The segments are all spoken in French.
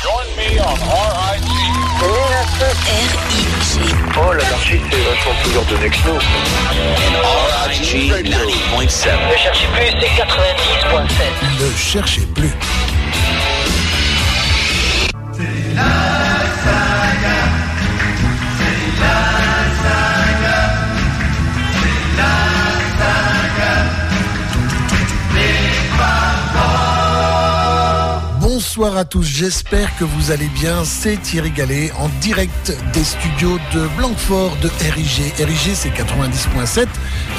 Join me on RIG. R-I-G. Oh, l'anarchie, c'est vachement plus dur de Nexno. RIG 90.7. Ne cherchez plus, c'est 90.7. Ne cherchez plus. Bonsoir à tous, j'espère que vous allez bien. C'est Thierry Gallet en direct des studios de Blanquefort de RIG. RIG c'est 90.7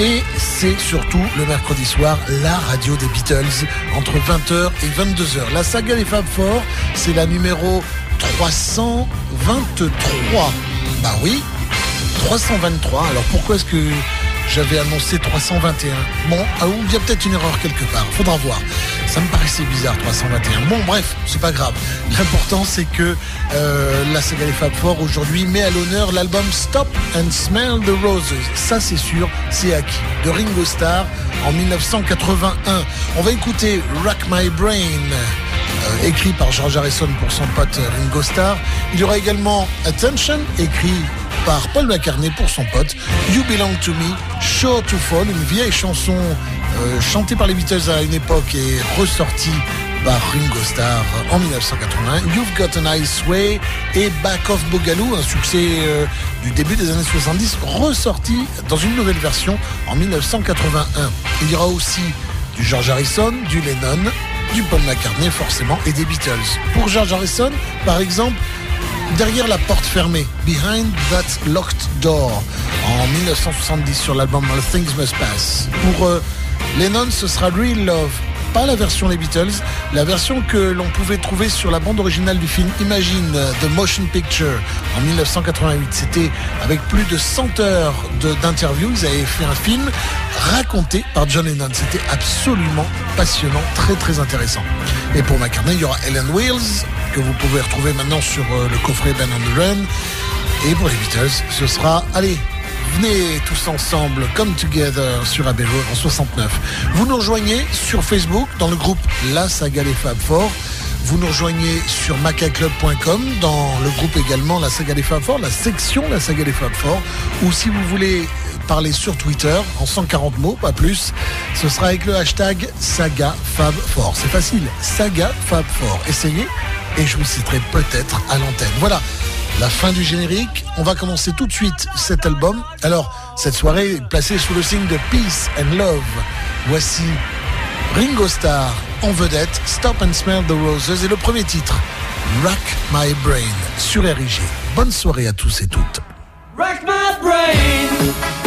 et c'est surtout le mercredi soir la radio des Beatles entre 20h et 22h. La saga des Fab Four, c'est la numéro 323. Bah oui, 323. Alors pourquoi est-ce que j'avais annoncé 321 Bon, ah, il y a peut-être une erreur quelque part. Faudra voir. Ça me paraissait bizarre 321. Bon, bref, c'est pas grave. L'important c'est que euh, la saga des Fab Four aujourd'hui met à l'honneur l'album Stop and Smell the Roses. Ça c'est sûr, c'est acquis. De Ringo Starr en 1981. On va écouter Rock My Brain. euh, écrit par George Harrison pour son pote Ringo Starr. Il y aura également Attention, écrit par Paul McCartney pour son pote You Belong to Me, Sure to Fall, une vieille chanson euh, chantée par les Beatles à une époque et ressortie par Ringo Starr en 1981. You've Got a Nice Way et Back of Boogaloo, un succès euh, du début des années 70, ressorti dans une nouvelle version en 1981. Il y aura aussi du George Harrison, du Lennon, du Paul McCartney forcément et des Beatles. Pour George Harrison, par exemple, Derrière la porte fermée, Behind That Locked Door, en 1970 sur l'album Things Must Pass. Pour euh, Lennon, ce sera Real Love, pas la version des Beatles, la version que l'on pouvait trouver sur la bande originale du film Imagine The Motion Picture en 1988. C'était avec plus de 100 heures d'interviews. Ils avaient fait un film raconté par John Lennon. C'était absolument passionnant, très très intéressant. Et pour McCartney, il y aura Ellen Wills, que vous pouvez retrouver maintenant sur euh, le coffret Ben on the Run. Et pour les Beatles, ce sera, allez, venez tous ensemble, come together sur Road en 69. Vous nous rejoignez sur Facebook dans le groupe La Saga des Fab Four. Vous nous rejoignez sur macaclub.com dans le groupe également La Saga des Fab Four, la section La Saga des Fab Four. Ou si vous voulez parler sur Twitter en 140 mots, pas plus, ce sera avec le hashtag Saga Fab Four. C'est facile, Saga Fab Four. Essayez et je vous citerai peut-être à l'antenne. Voilà, la fin du générique. On va commencer tout de suite cet album. Alors, cette soirée est placée sous le signe de Peace and Love. Voici Ringo Starr en vedette, Stop and Smell the Roses et le premier titre, Rack My Brain sur RIG. Bonne soirée à tous et toutes. Rack my brain.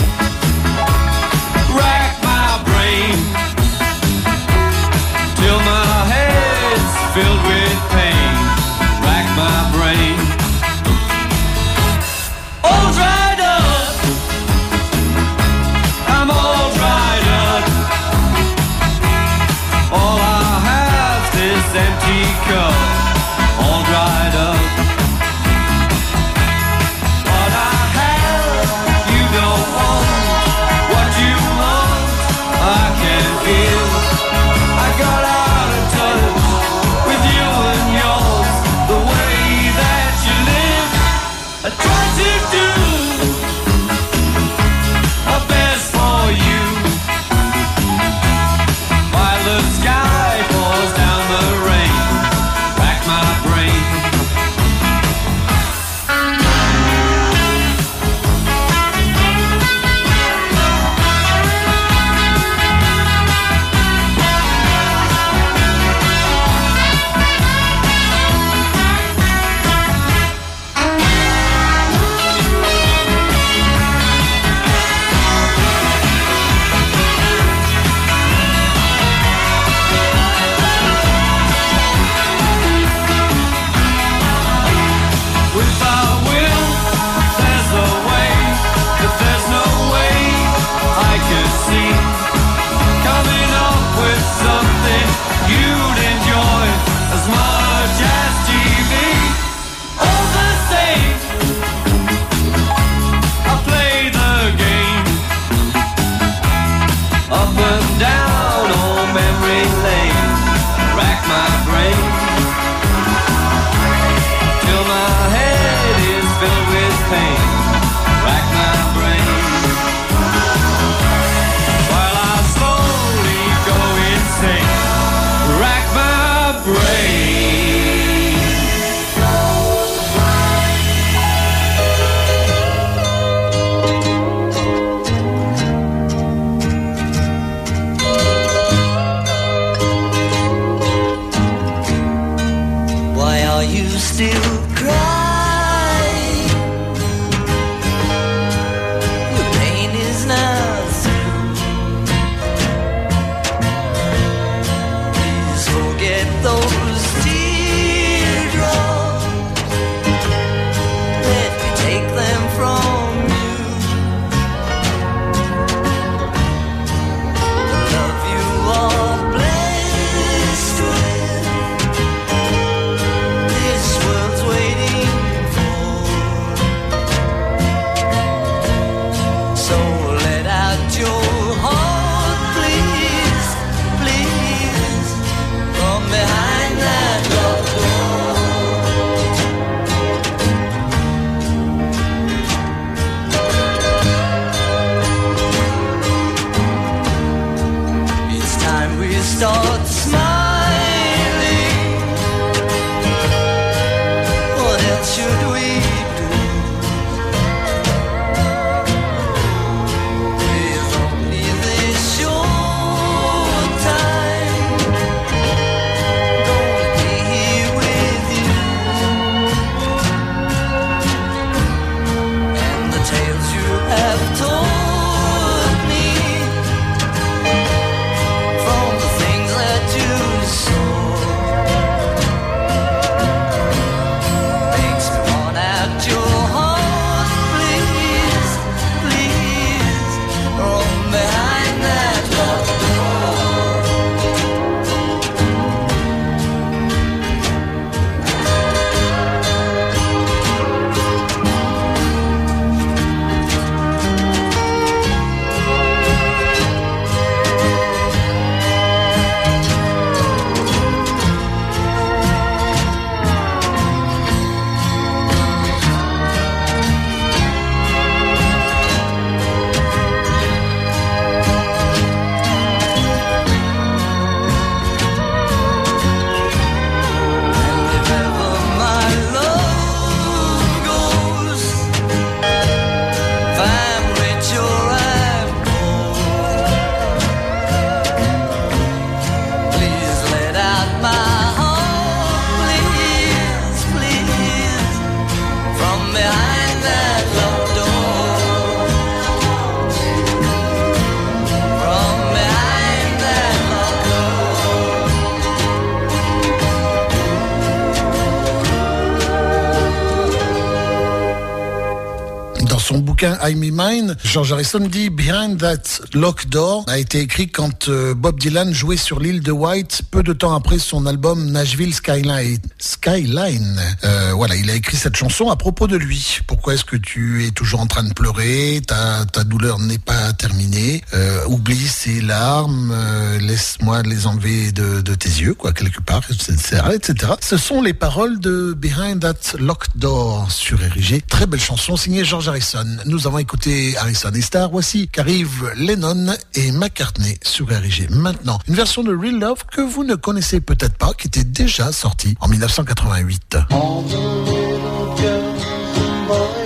I'm Me Mine, George Harrison dit Behind That Locked Door a été écrit quand euh, Bob Dylan jouait sur l'île de White peu de temps après son album Nashville Skyline. Skyline. Euh, voilà, il a écrit cette chanson à propos de lui. Pourquoi est-ce que tu es toujours en train de pleurer? Ta, ta douleur n'est pas terminée. Euh, oublie ces larmes. euh, Laisse-moi les enlever de, de tes yeux, quoi, quelque part, etc., etc. Ce sont les paroles de Behind That Locked Door sur RG. Très belle chanson signée George Harrison. Nous avons écouté Harrison et Star. Voici qu'arrivent Lennon et McCartney sur RG. Maintenant, une version de Real Love que vous ne connaissez peut-être pas, qui était déjà sortie en 1988.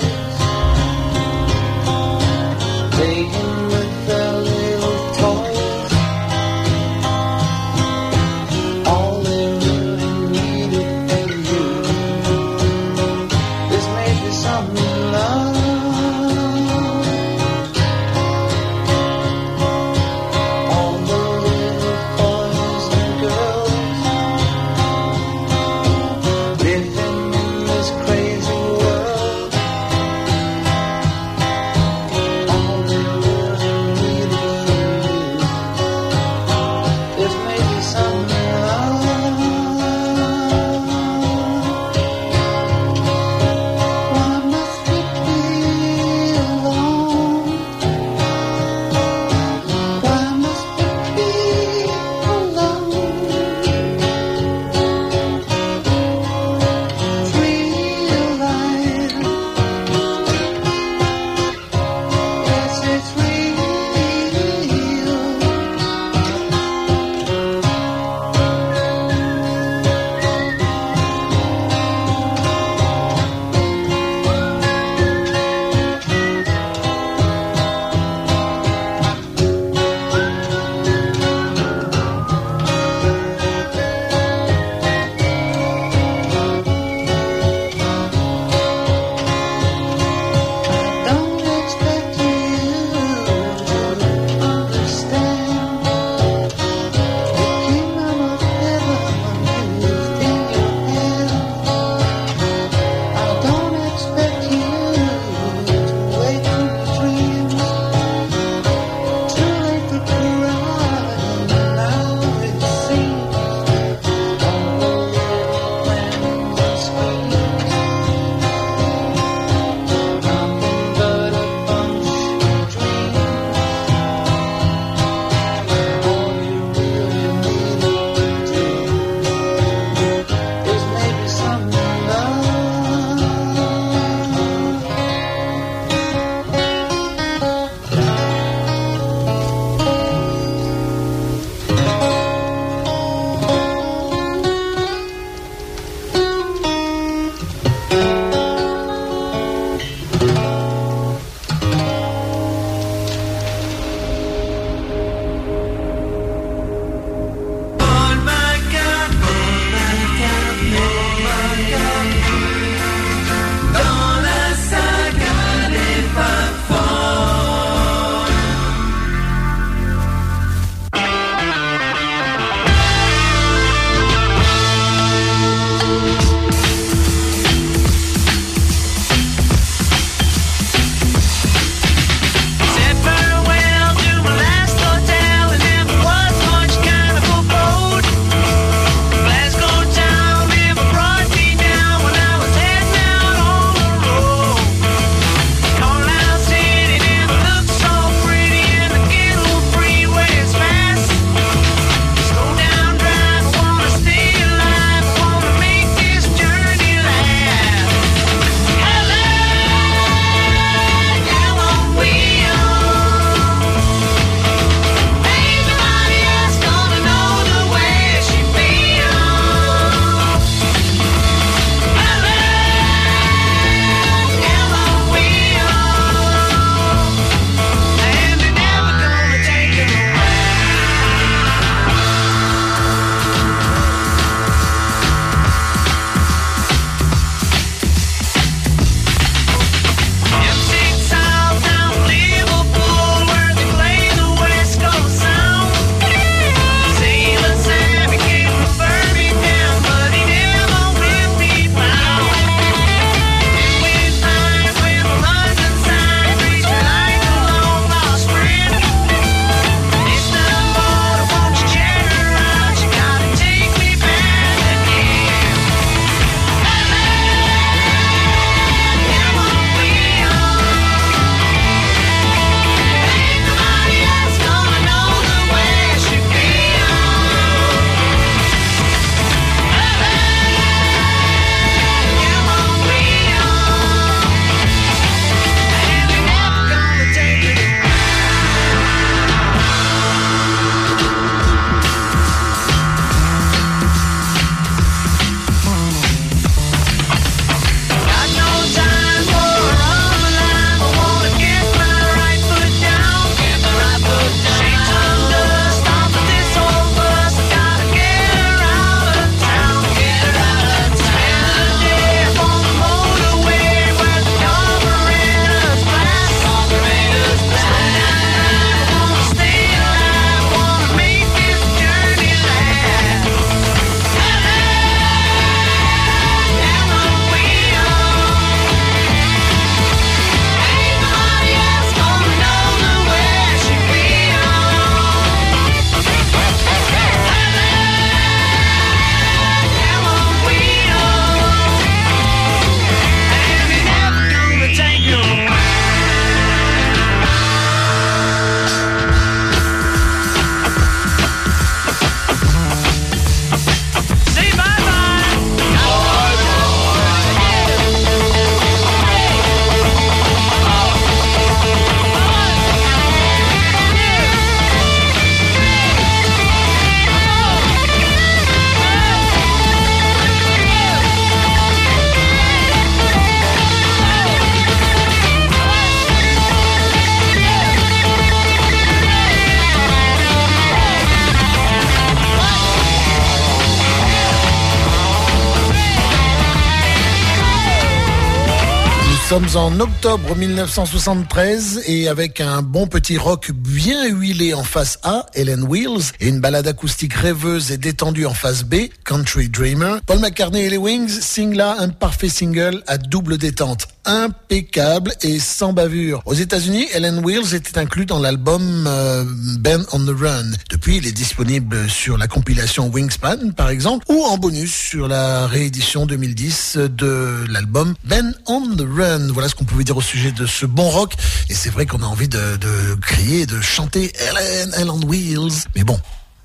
Sommes en octobre 1973 et avec un bon petit rock bien huilé en face A, Helen Wheels, et une balade acoustique rêveuse et détendue en face B, Country Dreamer, Paul McCartney et les Wings signent là un parfait single à double détente, impeccable et sans bavure. Aux États-Unis, Helen Wheels était inclus dans l'album euh, Ben on the Run. Depuis, il est disponible sur la compilation Wingspan, par exemple, ou en bonus sur la réédition 2010 de l'album Ben on the Run. Voilà ce qu'on pouvait dire au sujet de ce bon rock. Et c'est vrai qu'on a envie de, de crier, de chanter Helen, Helen Wheels. Mais bon,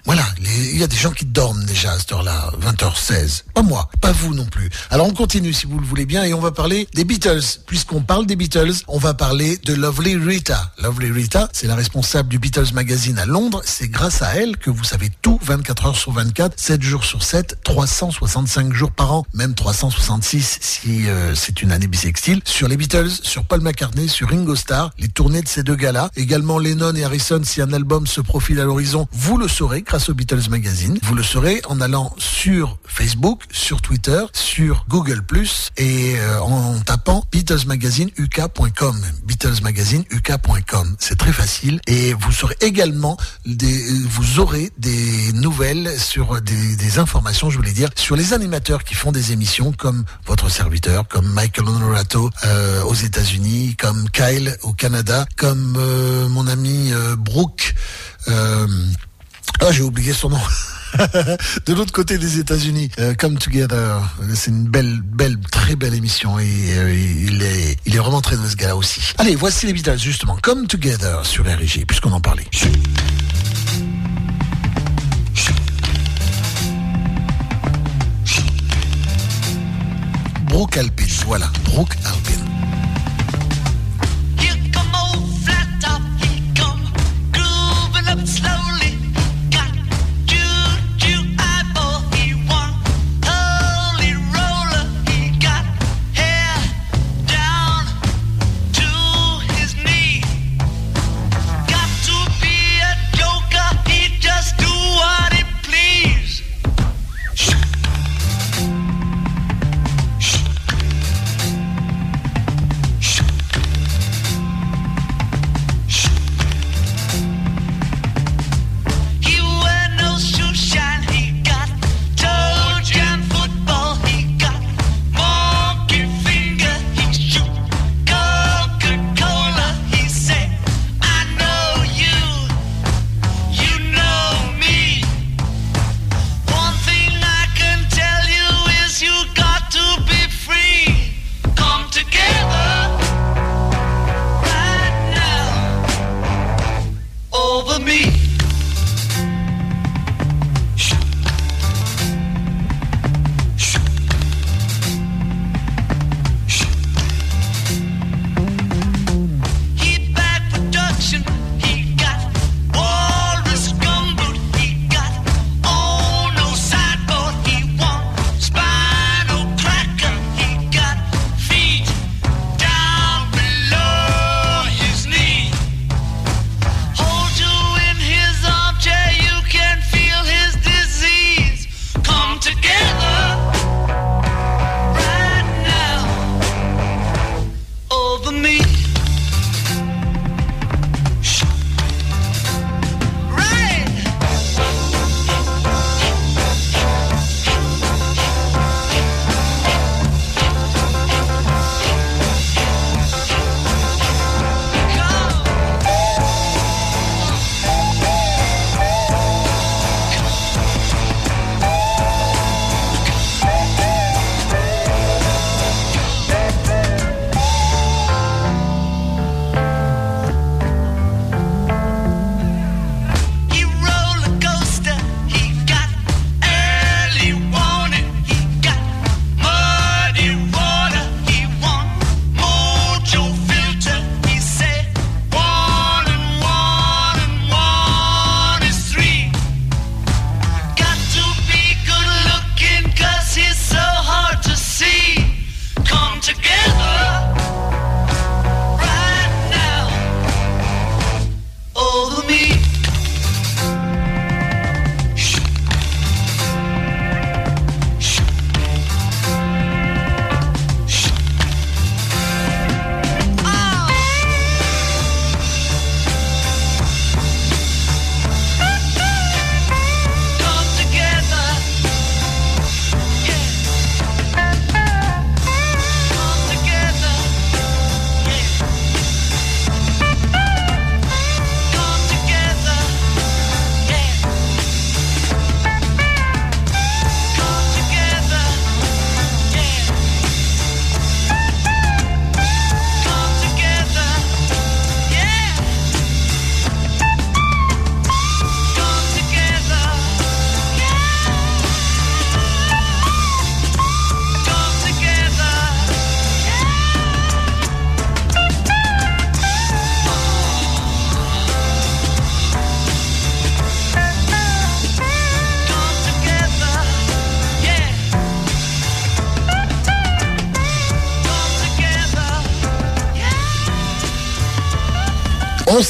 Voilà, il y a des gens qui dorment déjà à cette heure-là, 20h16. Pas moi, pas vous non plus. Alors on continue si vous le voulez bien et on va parler des Beatles. Puisqu'on parle des Beatles, on va parler de Lovely Rita. Lovely Rita, c'est la responsable du Beatles Magazine à Londres. C'est grâce à elle que vous savez tout 24 heures sur 24, 7 jours sur 7, 365 jours par an, même 366 si euh, c'est une année bissextile, sur les Beatles, sur Paul McCartney, sur Ringo Starr, les tournées de ces deux gars-là, également Lennon et Harrison si un album se profile à l'horizon, vous le saurez grâce au Beatles Magazine. Vous le saurez en allant sur Facebook, sur Twitter, sur Google+, et euh, en tapant BeatlesMagazineUK.com. BeatlesMagazineUK.com. C'est très facile. Et vous saurez également des, vous aurez des nouvelles sur des, des informations, je voulais dire, sur les animateurs qui font des émissions comme votre serviteur, comme Michael Honorato euh, aux États-Unis, comme Kyle au Canada, comme euh, mon ami euh, Brooke. Ah, j'ai oublié son nom. de l'autre côté des États-Unis, euh, Come Together, c'est une belle, belle, très belle émission et euh, il est, il est vraiment très doué ce gars-là aussi. Allez, voici les Beatles justement, Come Together sur RG, puisqu'on en parlait. Brooke Alpin, voilà, Brooke Alpin.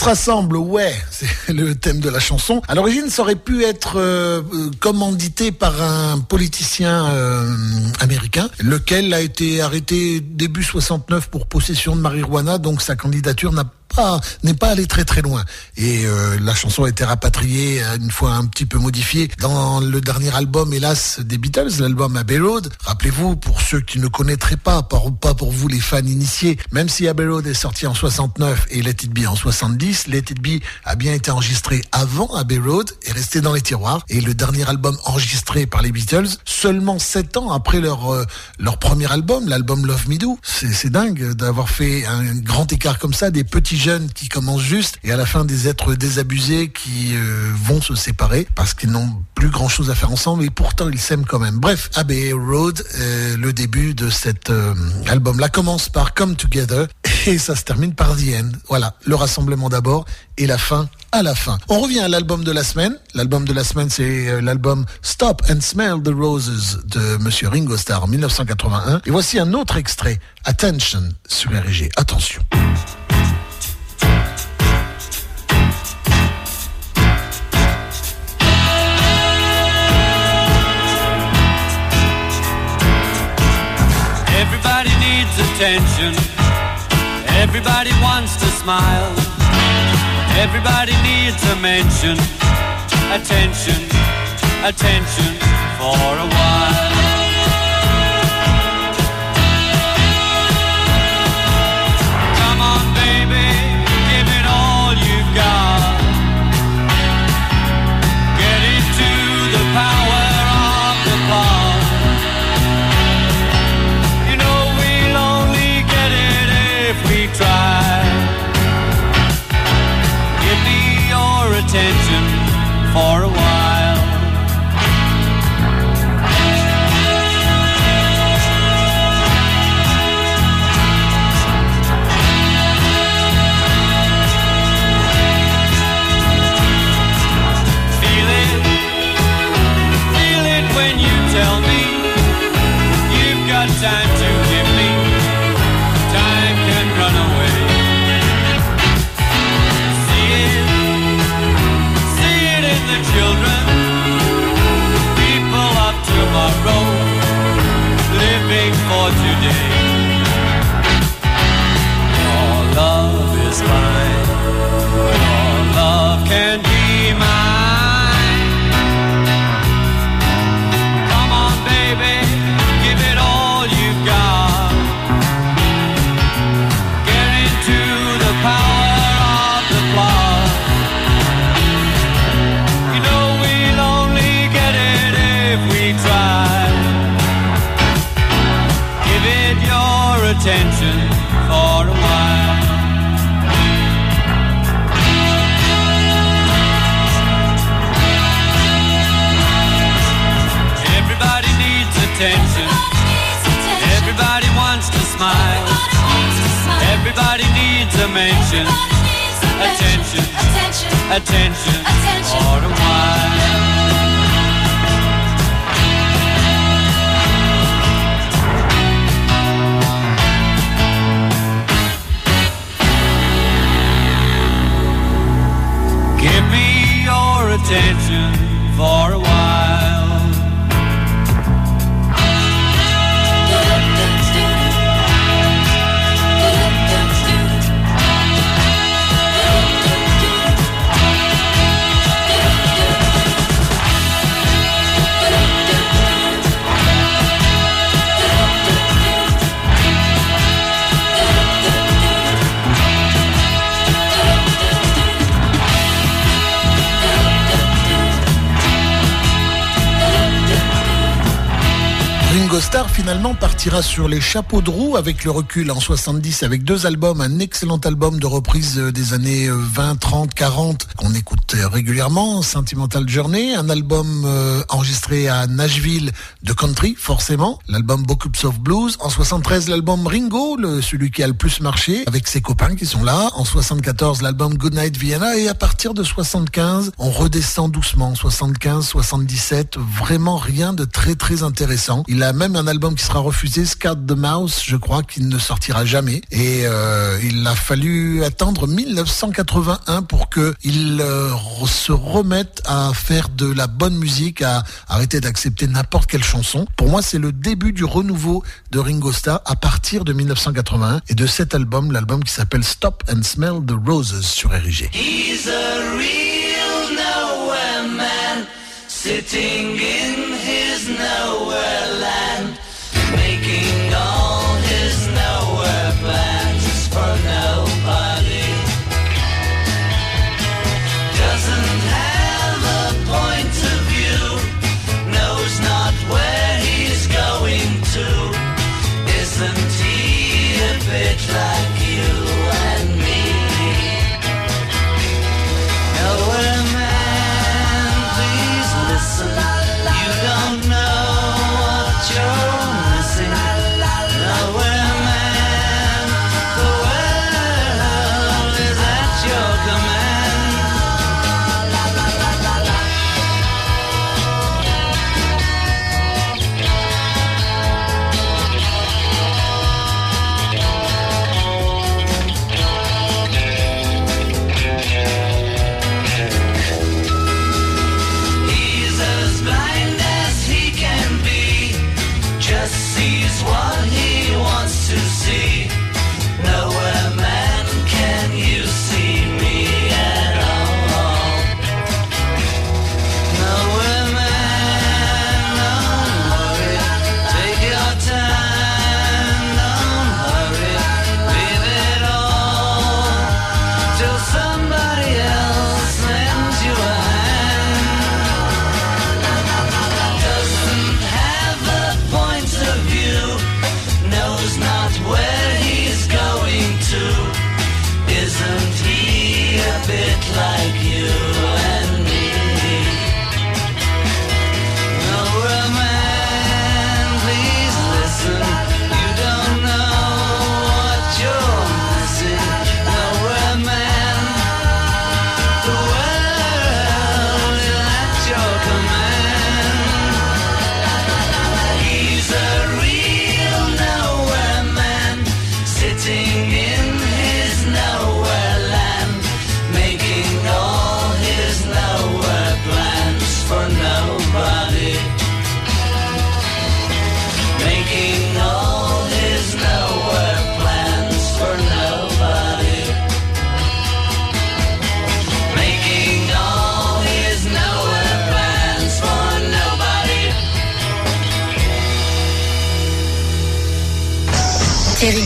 Se rassemble, ouais, c'est le thème de la chanson. À l'origine, ça aurait pu être euh, euh, commandité par un politicien euh, américain, lequel a été arrêté début 69 pour possession de marijuana, donc sa candidature n'a pas n'est pas allé très très loin. Et euh, la chanson a été rapatriée euh, une fois un petit peu modifiée dans le dernier album hélas des Beatles l'album Abbey Road. Rappelez-vous pour ceux qui ne connaîtraient pas pas, pour vous les fans initiés même si Abbey Road est sorti en 69 et Let It Be en 70 Let It Be a bien été enregistré avant Abbey Road et resté dans les tiroirs. Et le dernier album enregistré par les Beatles seulement sept ans après leur euh, leur premier album l'album Love Me Do c'est dingue d'avoir fait un grand écart comme ça des petits jeunes qui commencent juste et à la fin des êtres désabusés qui euh, vont se séparer parce qu'ils n'ont plus grand chose à faire ensemble et pourtant ils s'aiment quand même. Bref, Abbey Road, euh, le début de cet euh, album là commence par Come Together et ça se termine par The End. Voilà, le rassemblement d'abord et la fin à la fin. On revient à l'album de la semaine. L'album de la semaine, c'est euh, l'album Stop and Smell the Roses de Monsieur Ringo Starr en 1981. Et voici un autre extrait, Attention sur RG. Attention. Attention. Everybody wants to smile. Everybody needs a mention. Attention, attention for a while. Mention. Attention, attention, for a while. Give me your attention for a while. Starr finalement partira sur les chapeaux de roue avec le recul en 70 avec deux albums, un excellent album de reprise euh, des années euh, 20, 30, 40 qu'on écoute euh, régulièrement, Sentimental Journey, un album euh, enregistré à Nashville de country forcément, l'album Bockups of Blues, en 73 l'album Ringo, le, celui qui a le plus marché avec ses copains qui sont là, en 74 l'album Goodnight Vienna et à partir de 75 on redescend doucement, 75, 77, vraiment rien de très très intéressant. Il a même un album qui sera refusé, Scared the Mouse, je crois qu'il ne sortira jamais. Et euh, il a fallu attendre 1981 pour que il euh, se remette à faire de la bonne musique, à arrêter d'accepter n'importe quelle chanson. Pour moi, c'est le début du renouveau de Ringo Starr à partir de 1981 et de cet album, l'album qui s'appelle Stop and Smell the Roses sur RIG.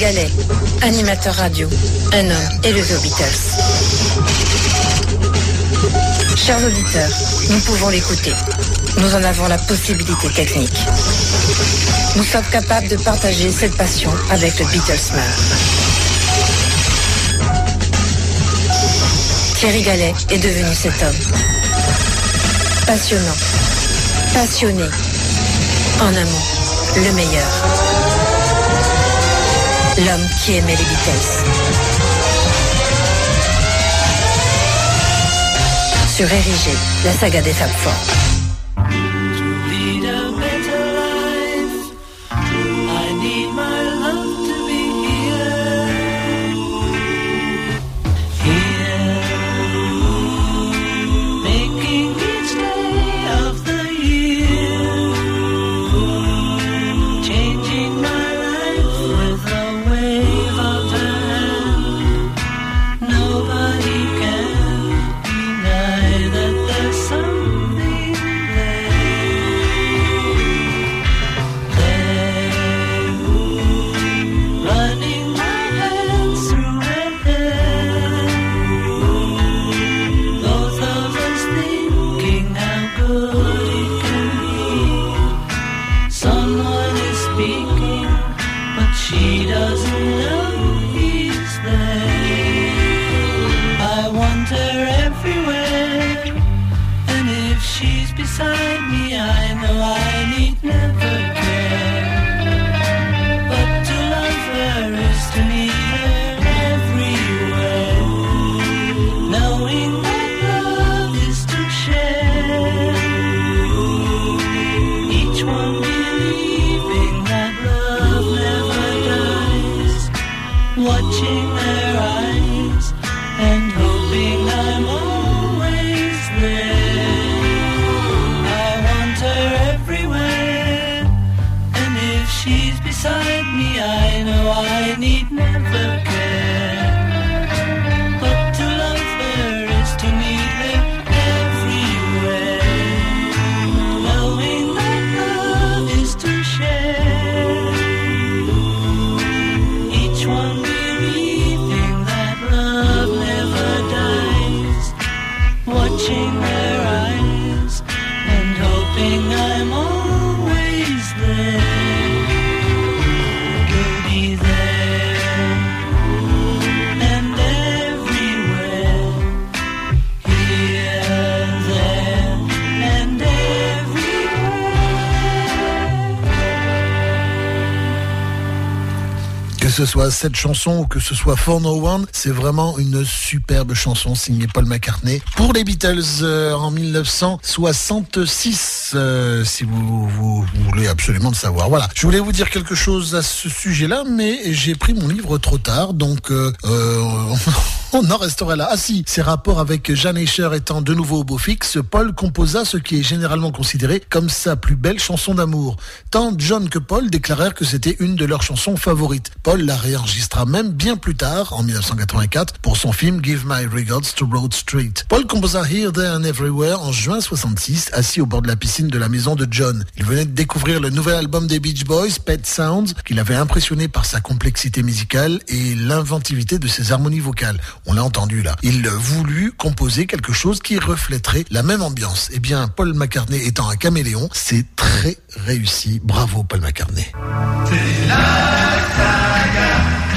Gallet, animateur radio, un homme élevé aux Beatles. Chers auditeurs, nous pouvons l'écouter. Nous en avons la possibilité technique. Nous sommes capables de partager cette passion avec le Beatlesman. Thierry Gallet est devenu cet homme. Passionnant, passionné, en un mot, le meilleur. L'homme qui aimait les Beatles. Sur Érigé, la saga des Fab Four. Cette chanson ou que ce soit For No One, c'est vraiment une superbe chanson signée Paul McCartney pour les Beatles euh, en 1966, euh, si vous, voulez absolument le savoir. Voilà, je voulais vous dire quelque chose à ce sujet-là, mais j'ai pris mon livre trop tard, donc euh, on en resterait là. Ah si, ses rapports avec Jeanne Escher étant de nouveau au beau fixe, Paul composa ce qui est généralement considéré comme sa plus belle chanson d'amour. Tant John que Paul déclarèrent que c'était une de leurs chansons favorites. Paul la réenregistra même bien plus tard, en 1984, pour son film Give My Regards to Broad Street. Paul composa Here, There and Everywhere en juin 66, assis au bord de la piscine de la maison de John. Il venait de découvrir le nouvel album des Beach Boys, Pet Sounds, qu'il avait impressionné par sa complexité musicale et l'inventivité de ses harmonies vocales. On l'a entendu là. Il voulut composer quelque chose qui reflèterait la même ambiance. Eh bien, Paul McCartney étant un caméléon, c'est très réussi. Bravo Paul McCartney. Un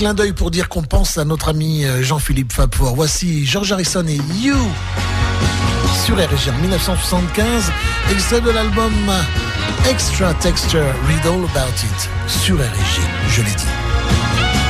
clin d'œil pour dire qu'on pense à notre ami euh, Jean-Philippe Fabfort. Voici George Harrison et You sur RG en 1975, extrait de l'album Extra Texture, Read All About It sur RG, je l'ai dit.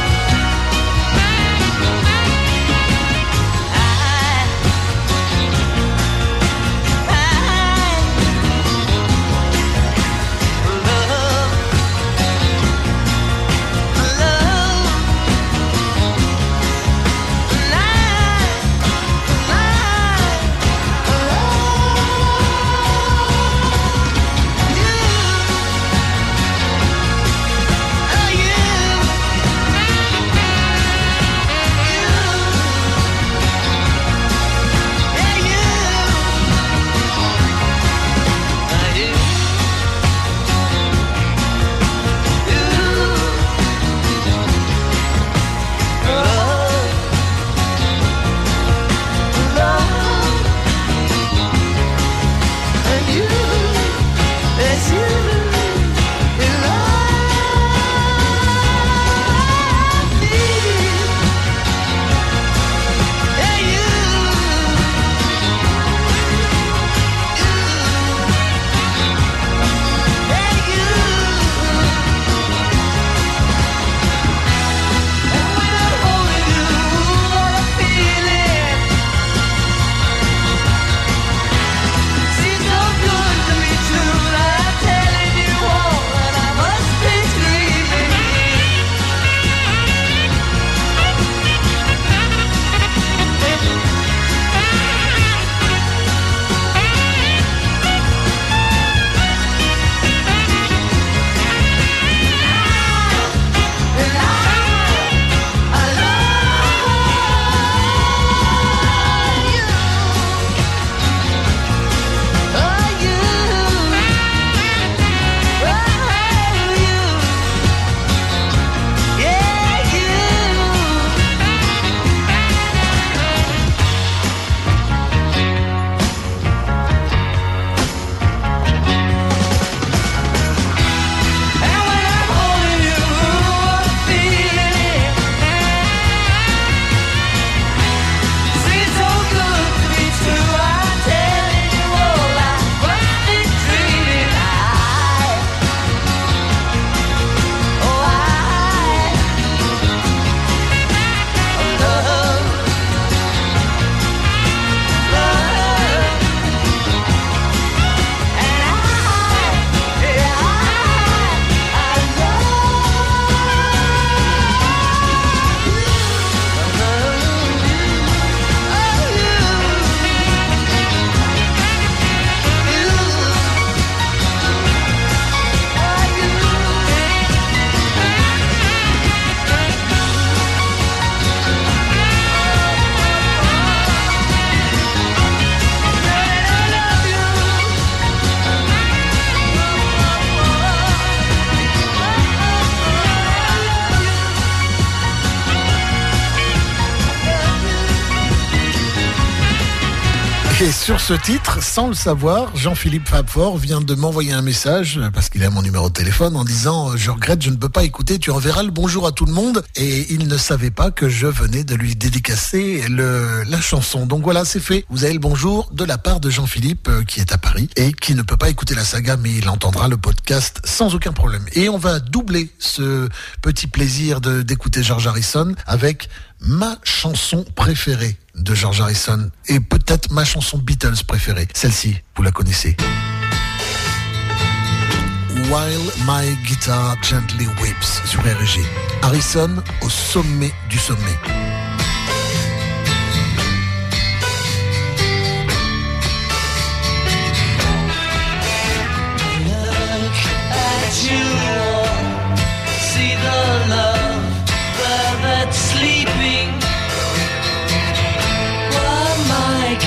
Et sur ce titre, sans le savoir, Jean-Philippe Fabfort vient de m'envoyer un message, parce qu'il a mon numéro de téléphone, en disant euh, Je regrette, je ne peux pas écouter, tu enverras le bonjour à tout le monde. Et il ne savait pas que je venais de lui dédicacer la chanson. Donc voilà, c'est fait. Vous avez le bonjour de la part de Jean-Philippe, euh, qui est à Paris, et qui ne peut pas écouter la saga, mais il entendra le podcast sans aucun problème. Et on va doubler ce petit plaisir d'écouter George Harrison avec ma chanson préférée de George Harrison et peut-être ma chanson Beatles préférée. Celle-ci, vous la connaissez. While My Guitar Gently Weeps sur RG. Harrison au sommet du sommet.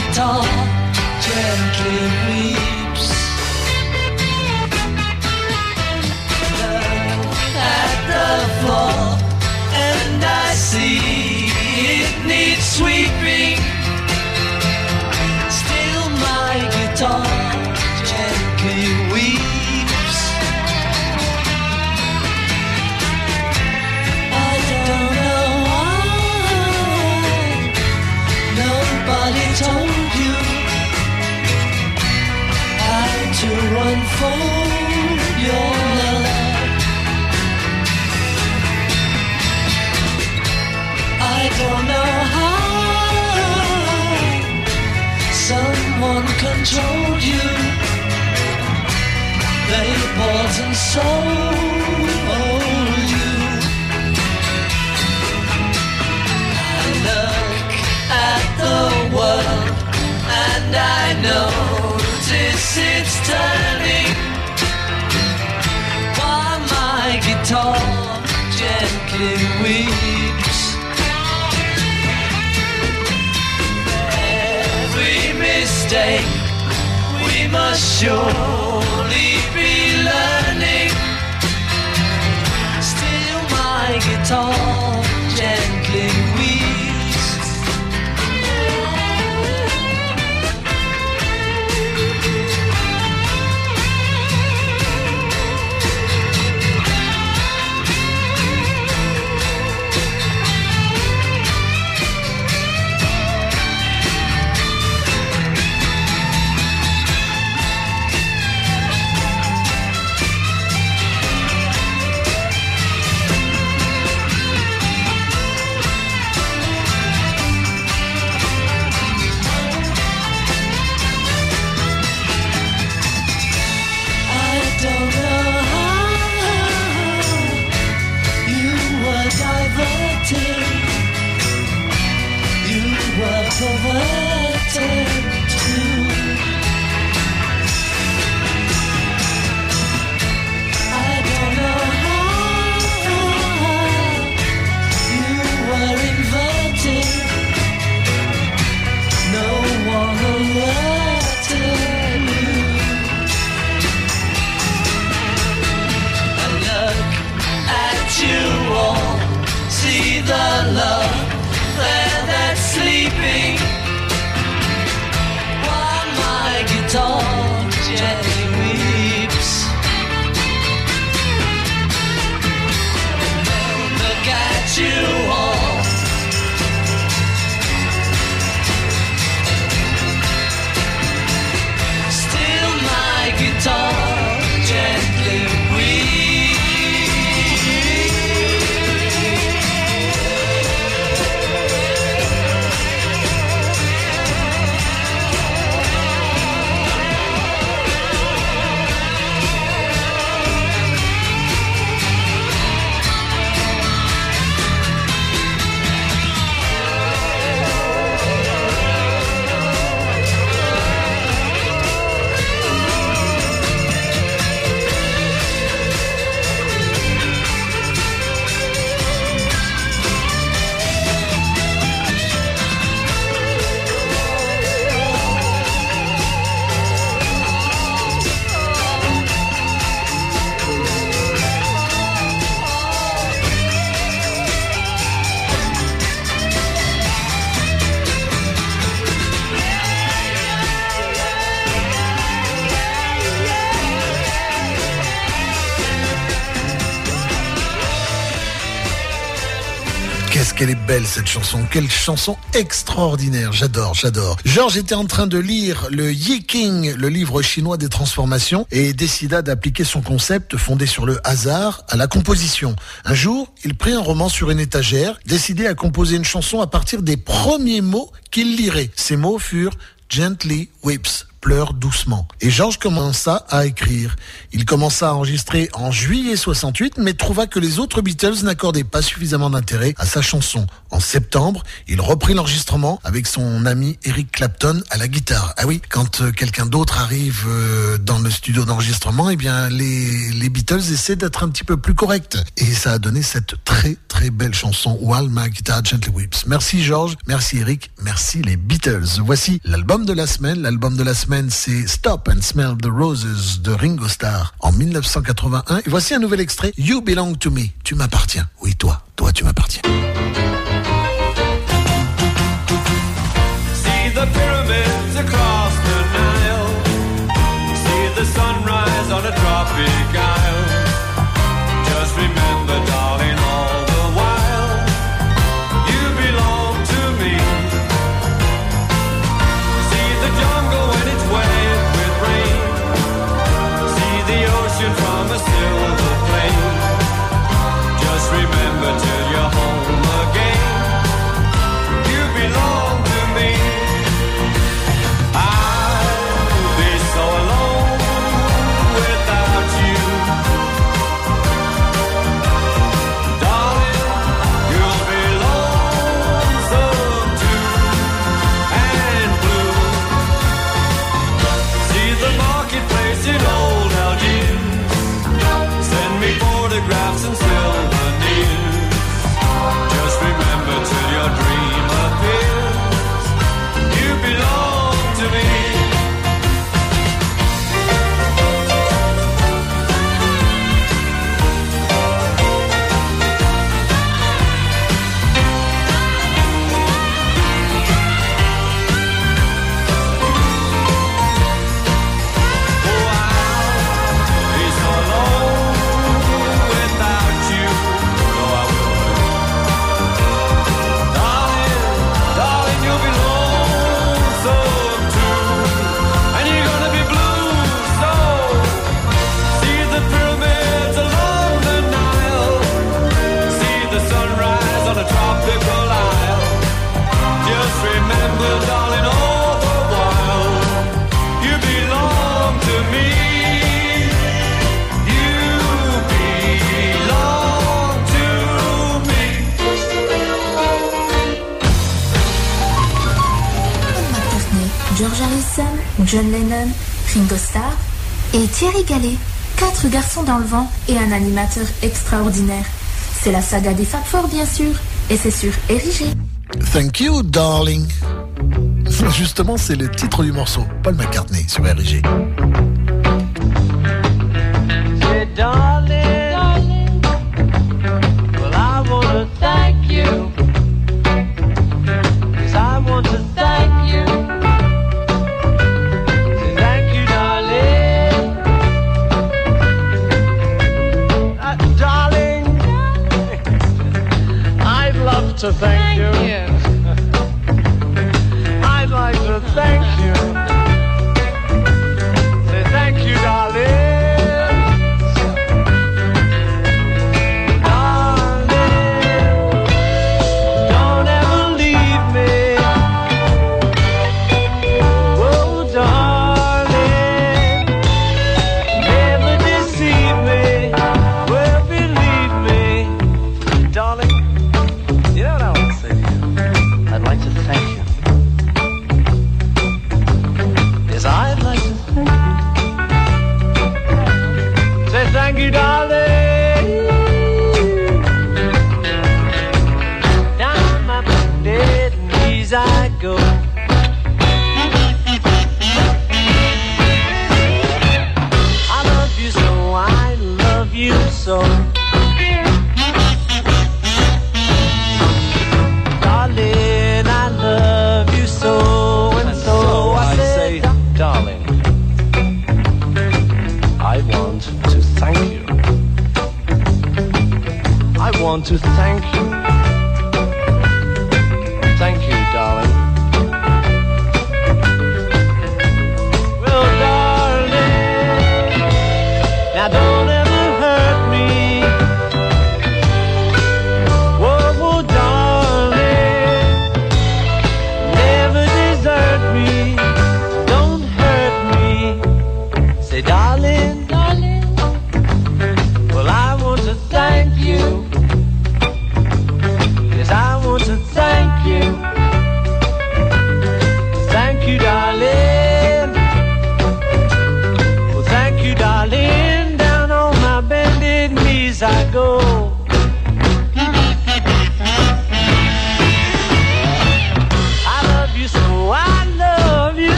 Guitar gently weeps. Look at the floor, and I see it needs sweeping. Controlled you. They bought and sold you. I look at the world and I notice it's turning. While my guitar gently weeps. Must surely be learning. Still, my guitar belle cette chanson. Quelle chanson extraordinaire. J'adore, j'adore. Georges était en train de lire le Yi King, le livre chinois des transformations, et décida d'appliquer son concept fondé sur le hasard à la composition. Un jour, il prit un roman sur une étagère, décidé à composer une chanson à partir des premiers mots qu'il lirait. Ces mots furent Gently Whips pleure doucement. Et Georges commença à écrire. Il commença à enregistrer en juillet 68, mais trouva que les autres Beatles n'accordaient pas suffisamment d'intérêt à sa chanson. En septembre, il reprit l'enregistrement avec son ami Eric Clapton à la guitare. Ah oui, quand euh, quelqu'un d'autre arrive euh, dans le studio d'enregistrement, eh bien les, les Beatles essaient d'être un petit peu plus corrects. Et ça a donné cette très très belle chanson While Guitar Gently Weeps. Merci Georges, merci Eric, merci les Beatles. Voici l'album de la semaine. L'album de la semaine c'est Stop and Smell the Roses de Ringo Starr en 1981. Et voici un nouvel extrait, You Belong to Me. Tu m'appartiens. Oui, toi, toi, tu m'appartiens. Across the Nile. See the sunrise on a tropic dans le vent et un animateur extraordinaire. C'est la saga des Fab Four, bien sûr, et c'est sur Érigé. Thank you, darling. Justement, c'est le titre du morceau. Paul McCartney sur RG.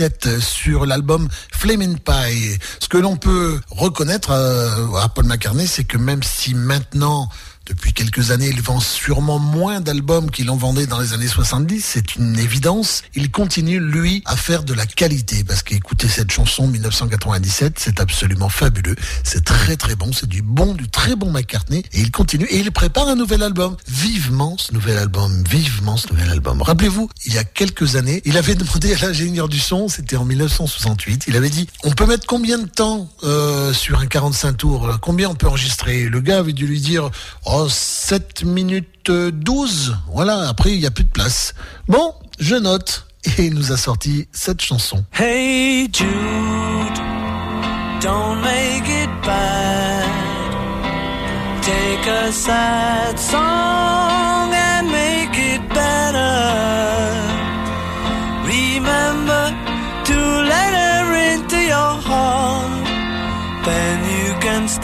1997 sur l'album Flamin' Pie. Ce que l'on peut reconnaître euh, à Paul McCartney, c'est que même si maintenant quelques années, il vend sûrement moins d'albums qu'il en vendait dans les années 70, c'est une évidence. Il continue, lui, à faire de la qualité, parce qu'écoutez cette chanson 1997, c'est absolument fabuleux. C'est très très bon, c'est du bon, du très bon McCartney, et il continue, et il prépare un nouvel album. Vivement ce nouvel album, vivement ce nouvel album. Rappelez-vous, il y a quelques années, il avait demandé à l'ingénieur du son, c'était en 1968, il avait dit, on peut mettre combien de temps euh, sur un 45 tours là Combien on peut enregistrer? Le gars avait dû lui dire, oh, 7 minutes euh, 12. Voilà, après, il n'y a plus de place. Bon, je note. Et il nous a sorti cette chanson. Hey Jude, don't make it bad. Take a sad song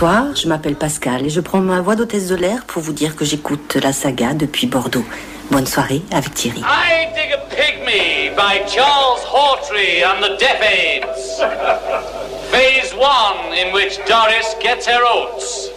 Bonsoir, je m'appelle Pascal et je prends ma voix d'hôtesse de l'air pour vous dire que j'écoute la saga depuis Bordeaux. Bonne soirée avec Thierry. I Dig a Pygmy by Charles Hawtrey and the Deaf Aids. Phase one, in which Doris gets her oats.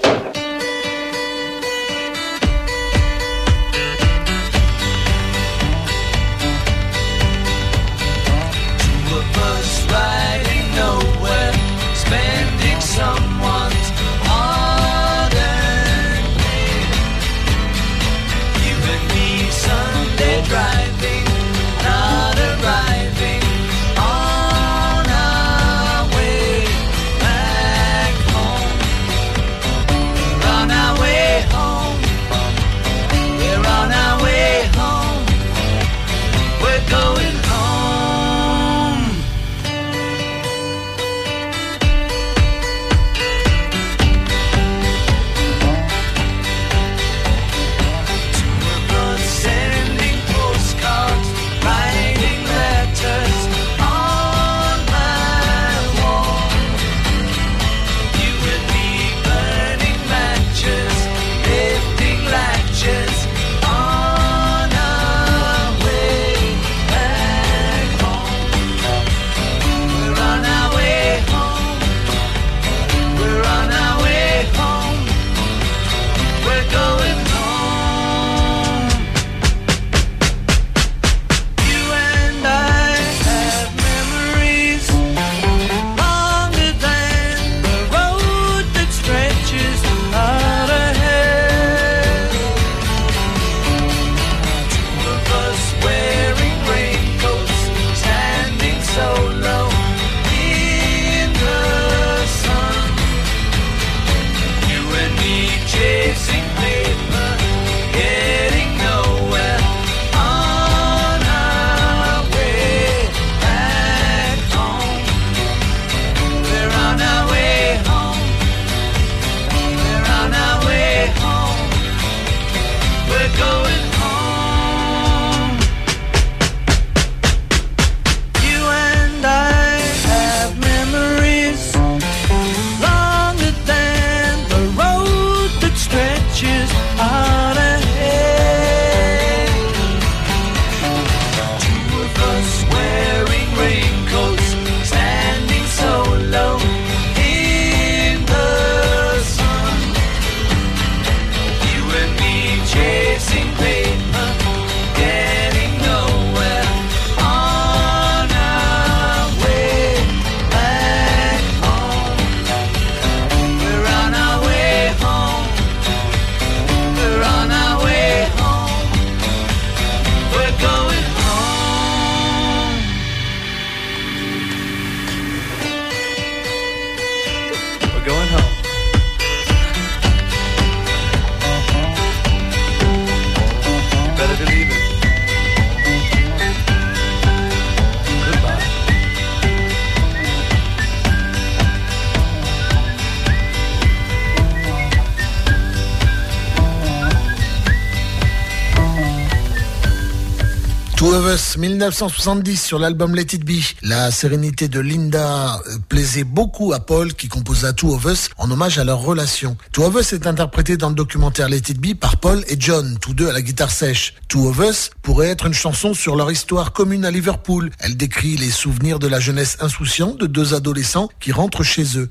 1970 sur l'album Let It Be. La sérénité de Linda euh, plaisait beaucoup à Paul qui composa Two of Us en hommage à leur relation. Two of Us est interprété dans le documentaire Let It Be par Paul et John, tous deux à la guitare sèche. Two of Us pourrait être une chanson sur leur histoire commune à Liverpool. Elle décrit les souvenirs de la jeunesse insouciante de deux adolescents qui rentrent chez eux.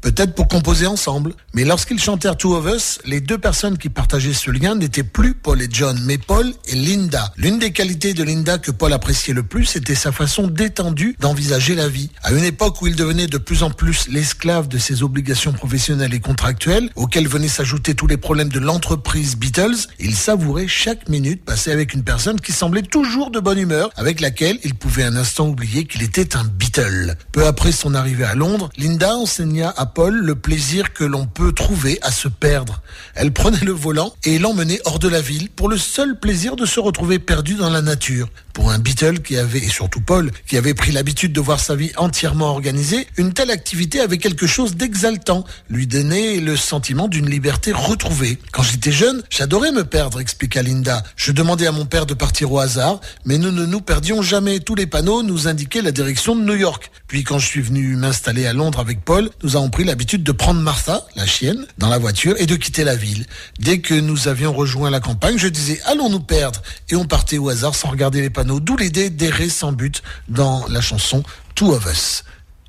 Peut-être pour composer ensemble. Mais lorsqu'ils chantèrent Two of Us, les deux personnes qui partageaient ce lien n'étaient plus Paul et John, mais Paul et Linda. L'une des qualités de Linda que Paul appréciait le plus était sa façon détendue d'envisager la vie. À une époque où il devenait de plus en plus l'esclave de ses obligations professionnelles et contractuelles, auxquelles venaient s'ajouter tous les problèmes de l'entreprise Beatles, il savourait chaque minute passée avec une personne qui semblait toujours de bonne humeur, avec laquelle il pouvait un instant oublier qu'il était un Beatle. Peu après son arrivée à Londres, Linda enseigna à Paul le plaisir que l'on peut trouver à se perdre. Elle prenait le volant et l'emmenait hors de la ville pour le seul plaisir de se retrouver perdu dans la nature. Pour un Beatle qui avait, et surtout Paul, qui avait pris l'habitude de voir sa vie entièrement organisée, une telle activité avait quelque chose d'exaltant, lui donnait le sentiment d'une liberté retrouvée. Quand j'étais jeune, j'adorais me perdre, expliqua Linda. Je demandais à mon père de partir au hasard, mais nous ne nous perdions jamais. Tous les panneaux nous indiquaient la direction de New York. Puis quand je suis venu m'installer à Londres avec Paul, nous avons pris l'habitude de prendre Martha, la chienne, dans la voiture et de quitter la ville. Dès que nous avions rejoint la campagne, je disais allons nous perdre et on partait au hasard sans regarder les panneaux. D'où l'idée d'errer sans but dans la chanson Two of Us.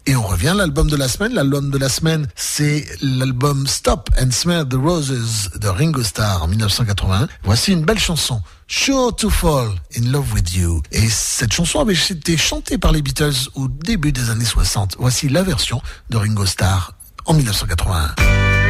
Et on revient à l'album de la semaine. L'album de la semaine, c'est l'album Stop and Smell the Roses de Ringo Starr en 1981. Voici une belle chanson, Sure to Fall in Love with You. Et cette chanson avait été chantée par les Beatles au début des années 60. Voici la version de Ringo Starr en 1981.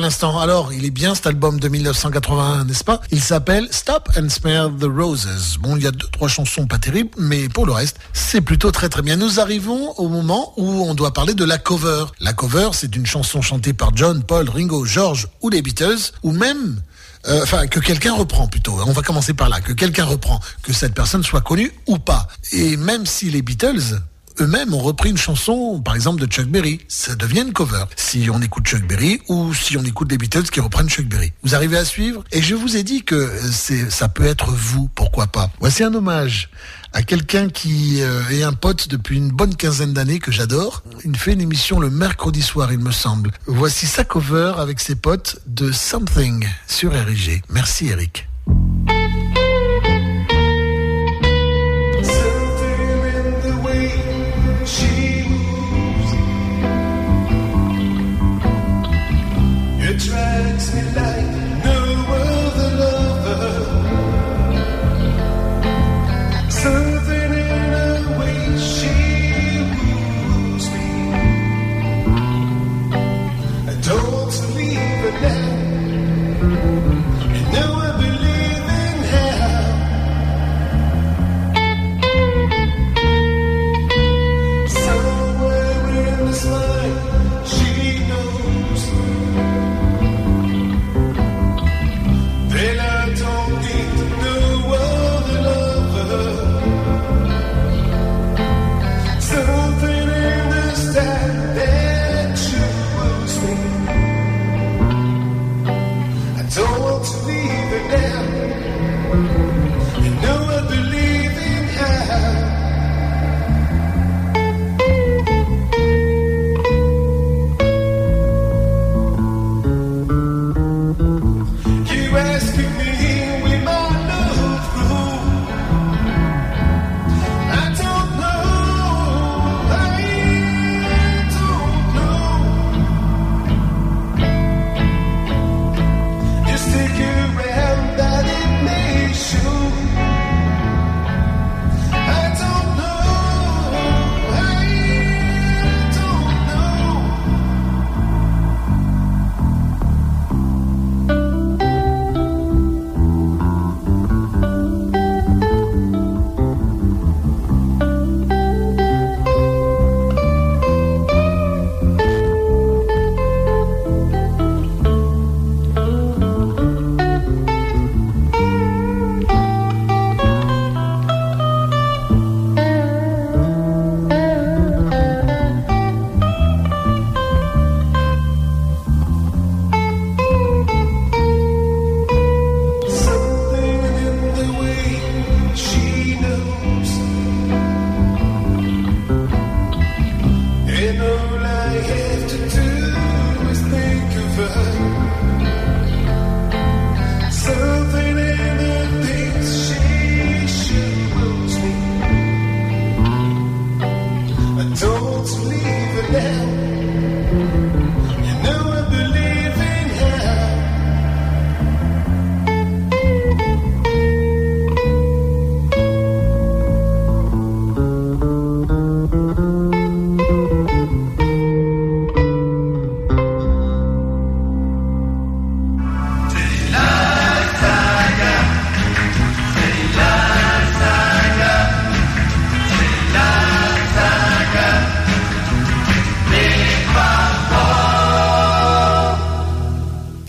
L'instant. Alors, il est bien cet album de 1981, n'est-ce pas? Il s'appelle Stop and Smell the Roses. Bon, il y a deux, trois chansons pas terribles, mais pour le reste, c'est plutôt très très bien. Nous arrivons au moment où on doit parler de la cover. La cover, c'est une chanson chantée par John, Paul, Ringo, George ou les Beatles, ou même euh, enfin que quelqu'un reprend plutôt. On va commencer par là, que quelqu'un reprend, que cette personne soit connue ou pas. Et même si les Beatles eux-mêmes ont repris une chanson, par exemple, de Chuck Berry. Ça devient une cover. Si on écoute Chuck Berry ou si on écoute les Beatles qui reprennent Chuck Berry. Vous arrivez à suivre Et je vous ai dit que c'est, ça peut être vous, pourquoi pas? Voici un hommage à quelqu'un qui euh, est un pote depuis une bonne quinzaine d'années que j'adore. Il fait une émission le mercredi soir, il me semble. Voici sa cover avec ses potes de Something sur RIG. Merci Eric.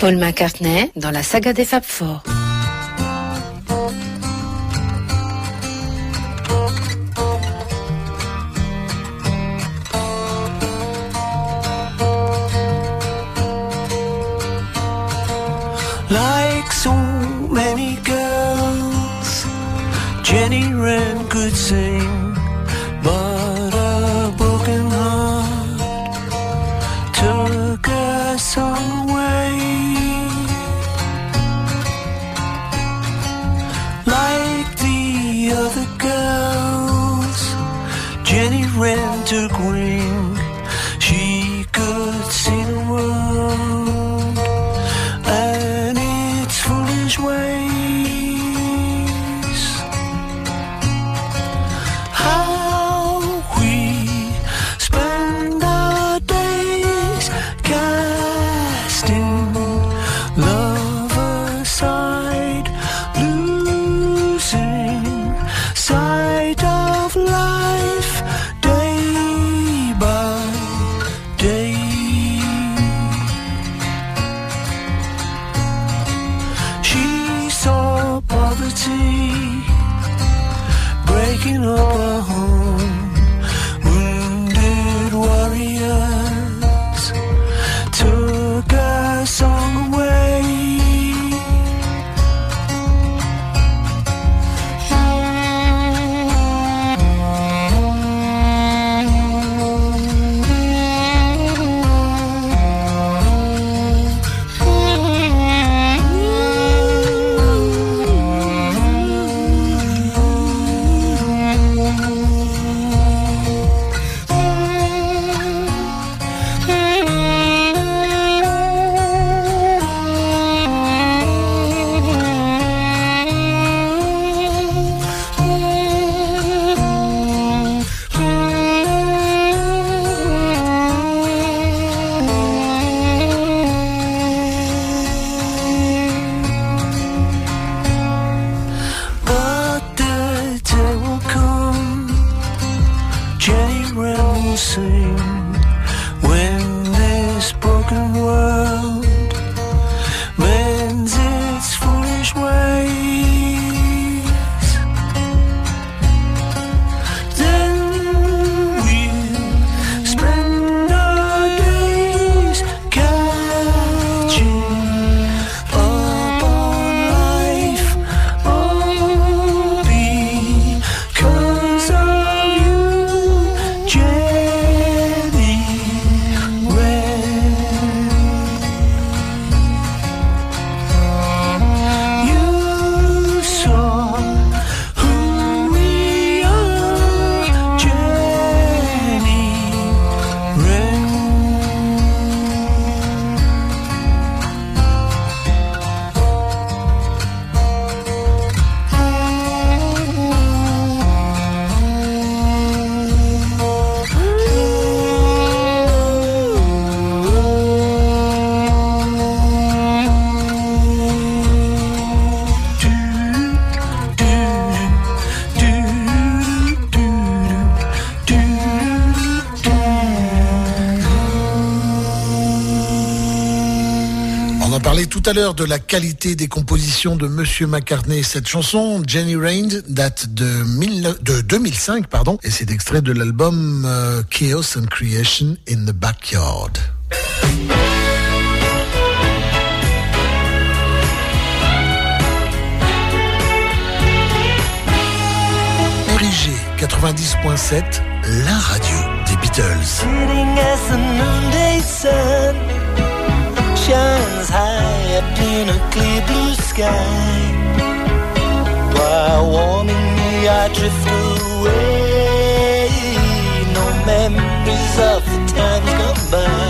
Paul McCartney dans la saga des Fab Four. À l'heure de la qualité des compositions de Monsieur McCartney. Cette chanson, Jenny Rain, date de, 19 de 2005, pardon, et c'est extrait de l'album euh, Chaos and Creation in the Backyard. RIG 90.7, la radio des Beatles. Shines high up in a clear blue sky. While warming me, I drift away. No memories of the times gone by.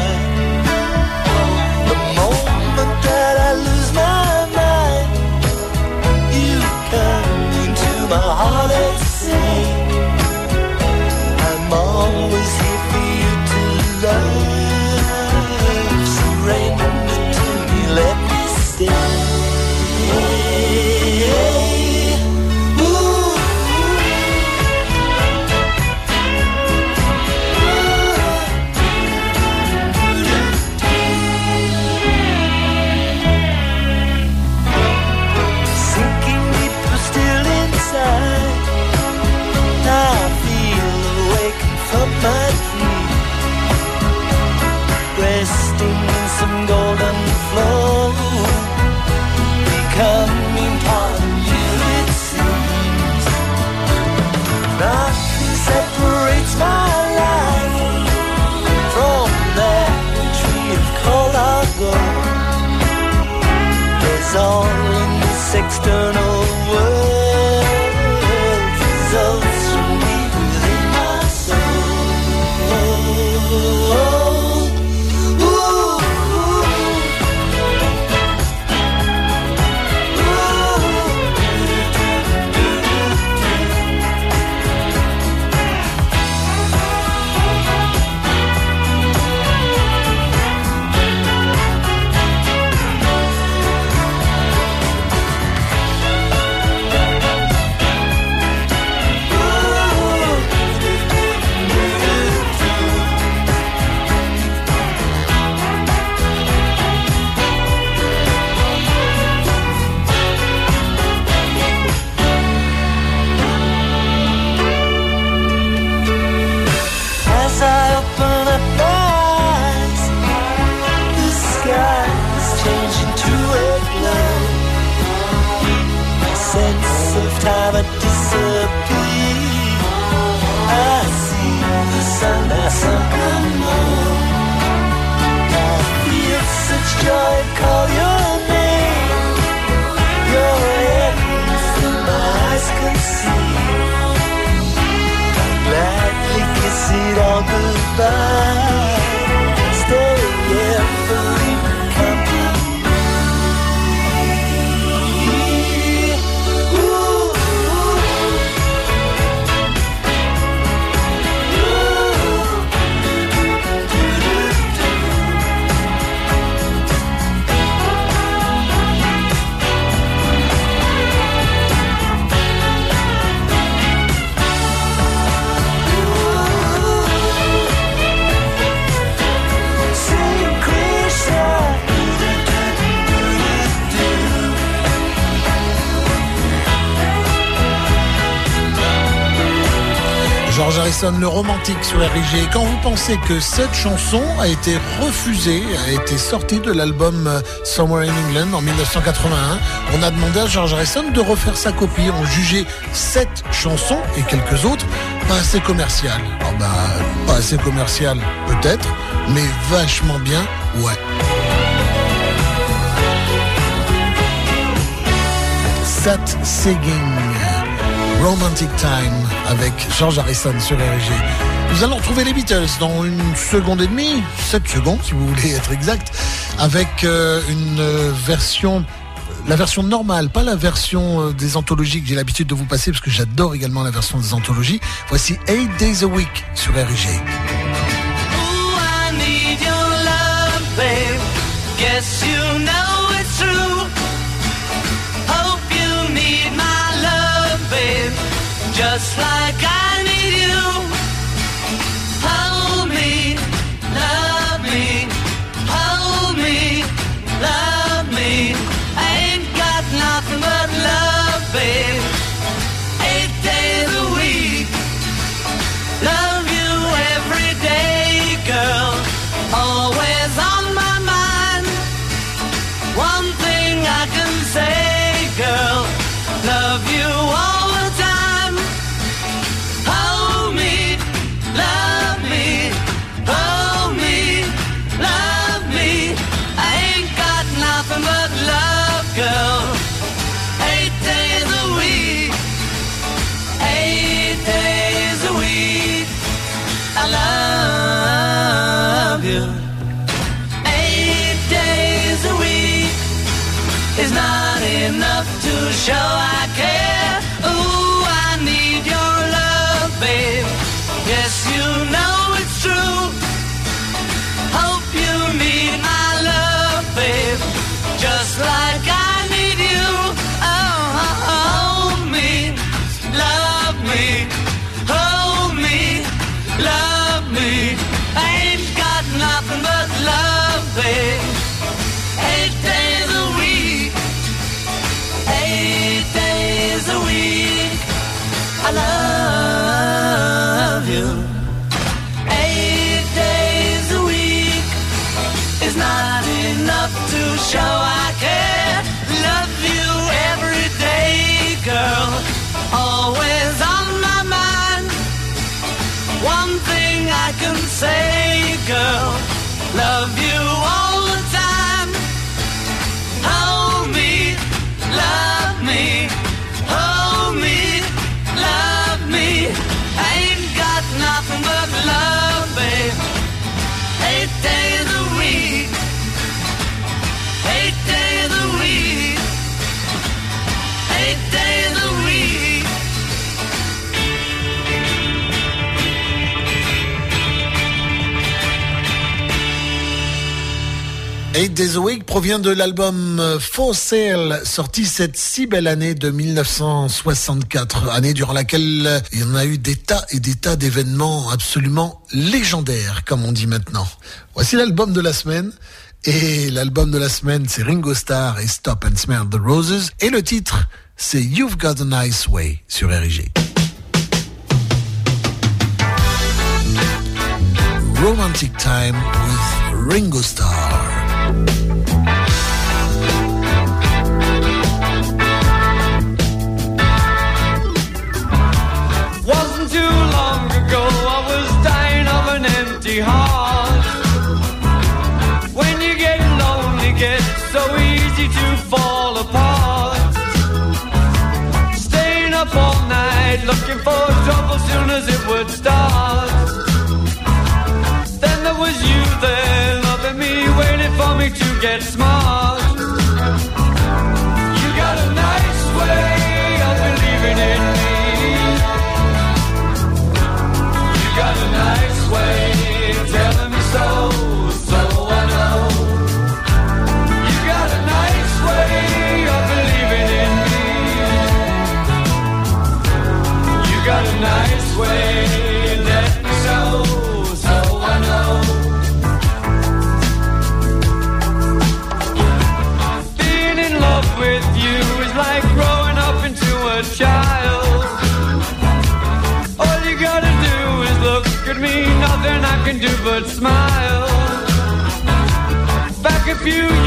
Le romantique sur RIG. Quand vous pensez que cette chanson a été refusée, a été sortie de l'album euh, Somewhere in England en 1981, on a demandé à George Harrison de refaire sa copie. On jugeait cette chanson et quelques autres pas assez commerciales. Oh bah, pas assez commerciales, peut-être, mais vachement bien, ouais. Sat Singing, Romantic Time avec George Harrison sur RG. Nous allons retrouver les Beatles dans une seconde et demie, 7 secondes si vous voulez être exact, avec euh, une euh, version la version normale, pas la version euh, des anthologies que j'ai l'habitude de vous passer parce que j'adore également la version des anthologies. Voici 8 Days a Week sur RG. Like I Eight Days provient de l'album Faux sorti cette si belle année de 1964, année durant laquelle il y en a eu des tas et des tas d'événements absolument légendaires, comme on dit maintenant. Voici l'album de la semaine. Et l'album de la semaine, c'est Ringo Starr et Stop and Smell the Roses. Et le titre, c'est You've Got a Nice Way sur RIG. Romantic Time with Ringo Starr. get smart. smile. Back a few years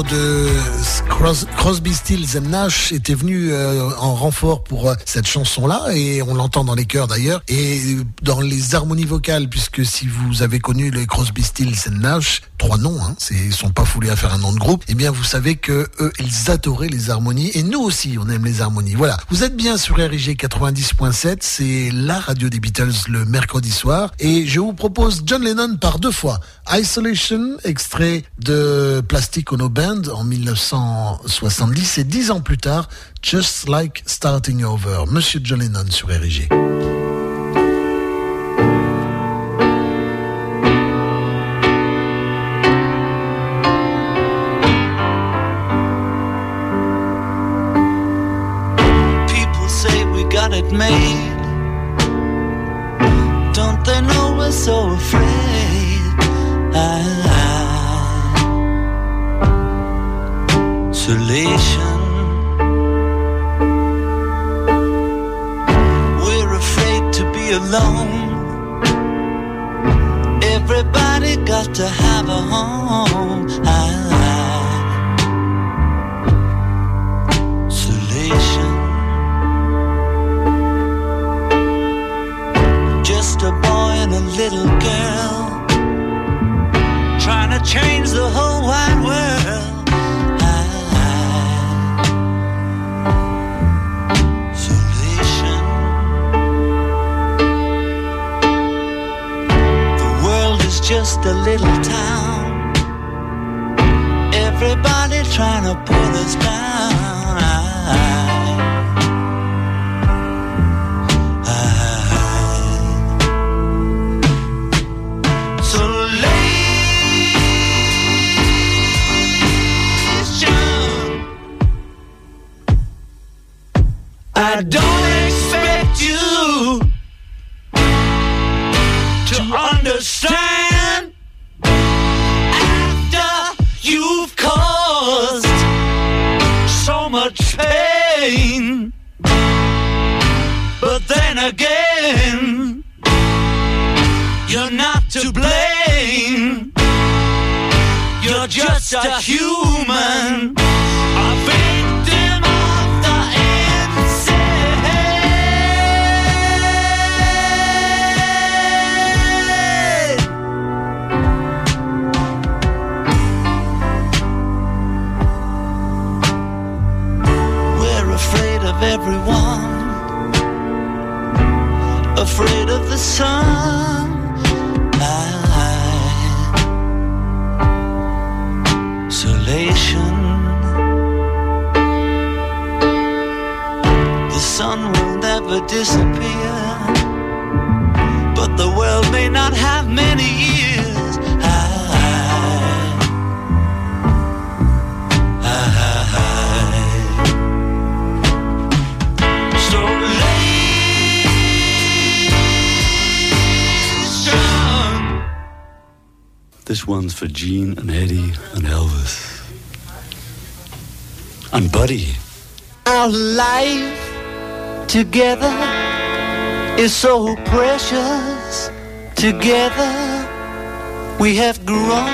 de Cros- Crosby, Stills Nash était venu euh, en renfort pour euh, cette chanson-là et on l'entend dans les chœurs d'ailleurs et dans les harmonies vocales puisque si vous avez connu les Crosby, Stills Nash, trois noms, hein, c'est- ils sont pas foulés à faire un nom de groupe, eh bien vous savez que eux ils adoraient les harmonies et nous aussi on aime les harmonies. Voilà, vous êtes bien sur RIG 90.7, c'est la radio des Beatles le mercredi soir et je vous propose John Lennon par deux fois. Isolation, extrait de Plastic Ono Band en 1970 et dix ans plus tard, Just Like Starting Over. Monsieur John Lennon sur RIG. Don't they know we're so afraid? Isolation. We're afraid to be alone. Everybody got to have a home. Little girl trying to change the whole wide world. Isolation. The world is just a little town. Everybody trying to put us down. I don't expect you to understand after you've caused so much pain. But then again, you're not to blame. You're just a human, of everyone, afraid of the sun. Isolation. The sun will never disappear, but the world may not have many years. This one's for Gene and Eddie and Elvis. And Buddy. Our life together is so precious. Together we have grown.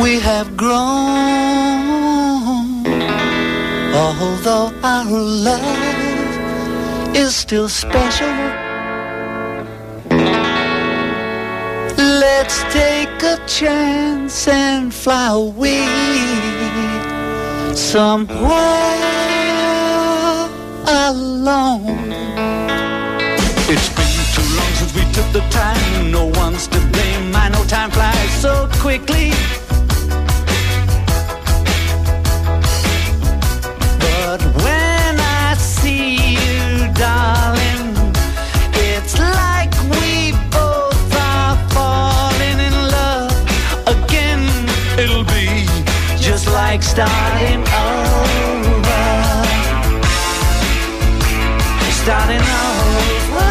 We have grown. Although our love is still special. Let's take a chance and fly away somewhere alone. It's been too long since we took the time. No one's to blame. I know time flies so quickly. Like starting over. Starting over.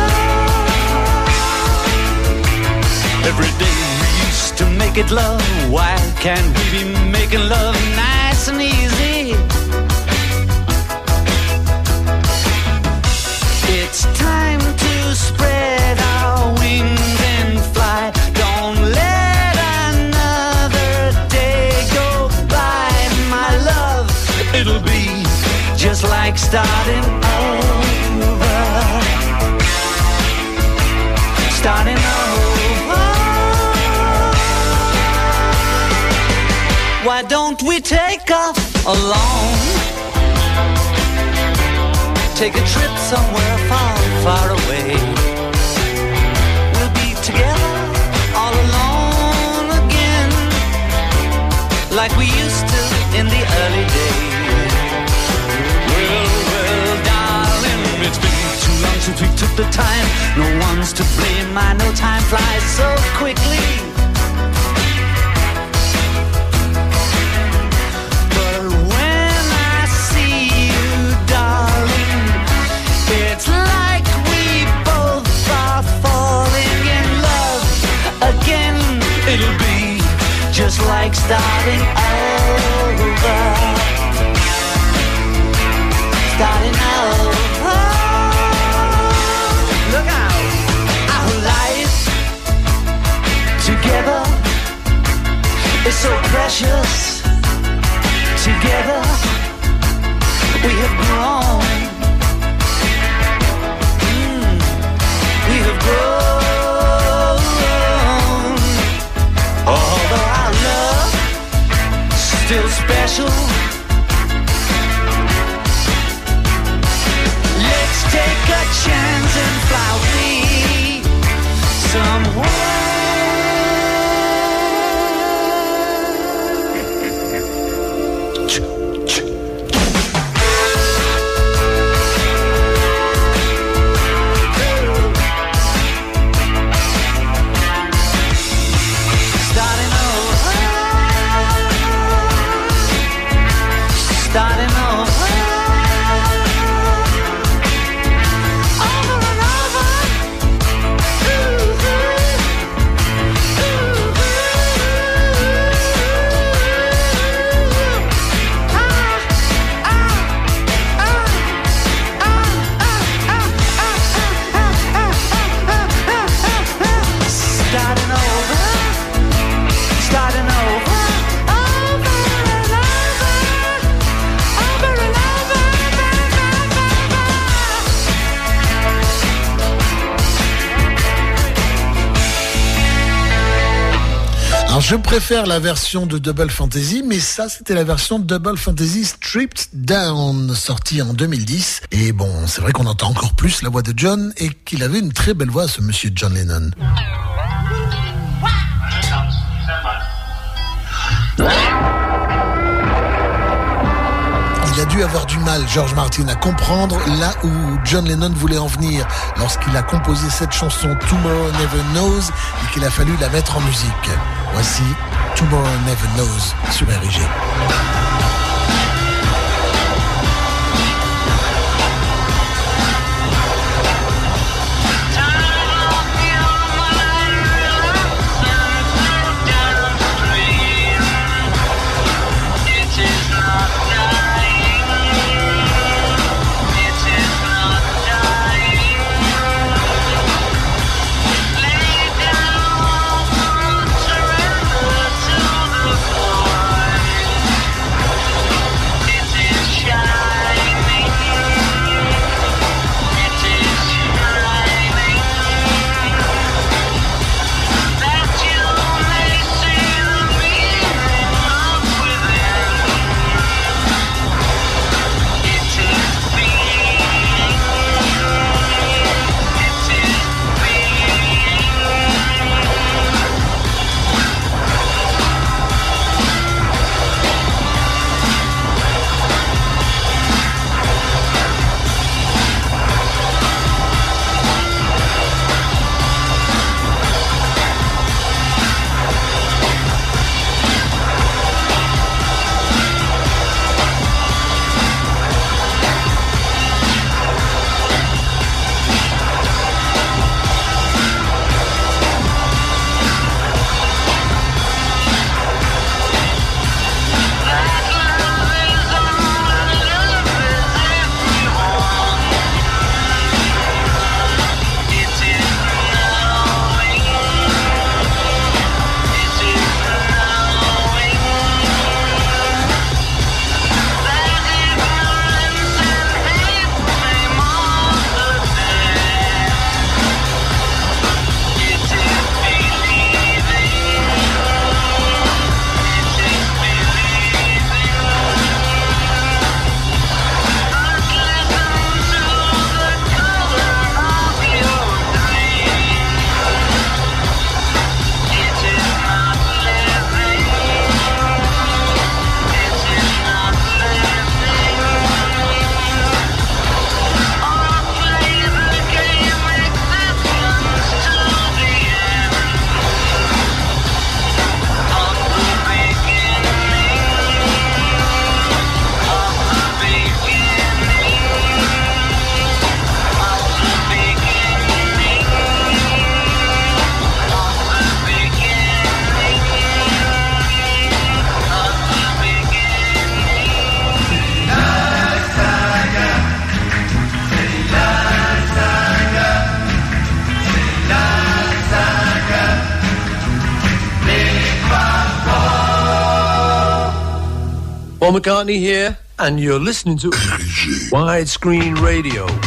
Every day we used to make it love. Why can't we be making love nice like starting over. Starting over. Why don't we take off alone? Take a trip somewhere far, far away. We'll be together all alone again, like we used to in the early days. Since we took the time. No one's to blame. I know time flies so quickly. But when I see you, darling, it's like we both are falling in love again. It'll be just like starting over. Starting over. Is so precious. Together we have grown. Mm, we have grown. Although our love still special. Let's take a chance and fly away somewhere. Je préfère la version de Double Fantasy, mais ça c'était la version Double Fantasy Stripped Down, sortie en 2010. Et bon, c'est vrai qu'on entend encore plus la voix de John et qu'il avait une très belle voix, ce monsieur John Lennon. Il a dû avoir du mal, George Martin, à comprendre là où John Lennon voulait en venir lorsqu'il a composé cette chanson Tomorrow Never Knows et qu'il a fallu la mettre en musique. Voici Tomorrow Never Knows sur RIG. McCartney here, and you're listening to Widescreen Radio.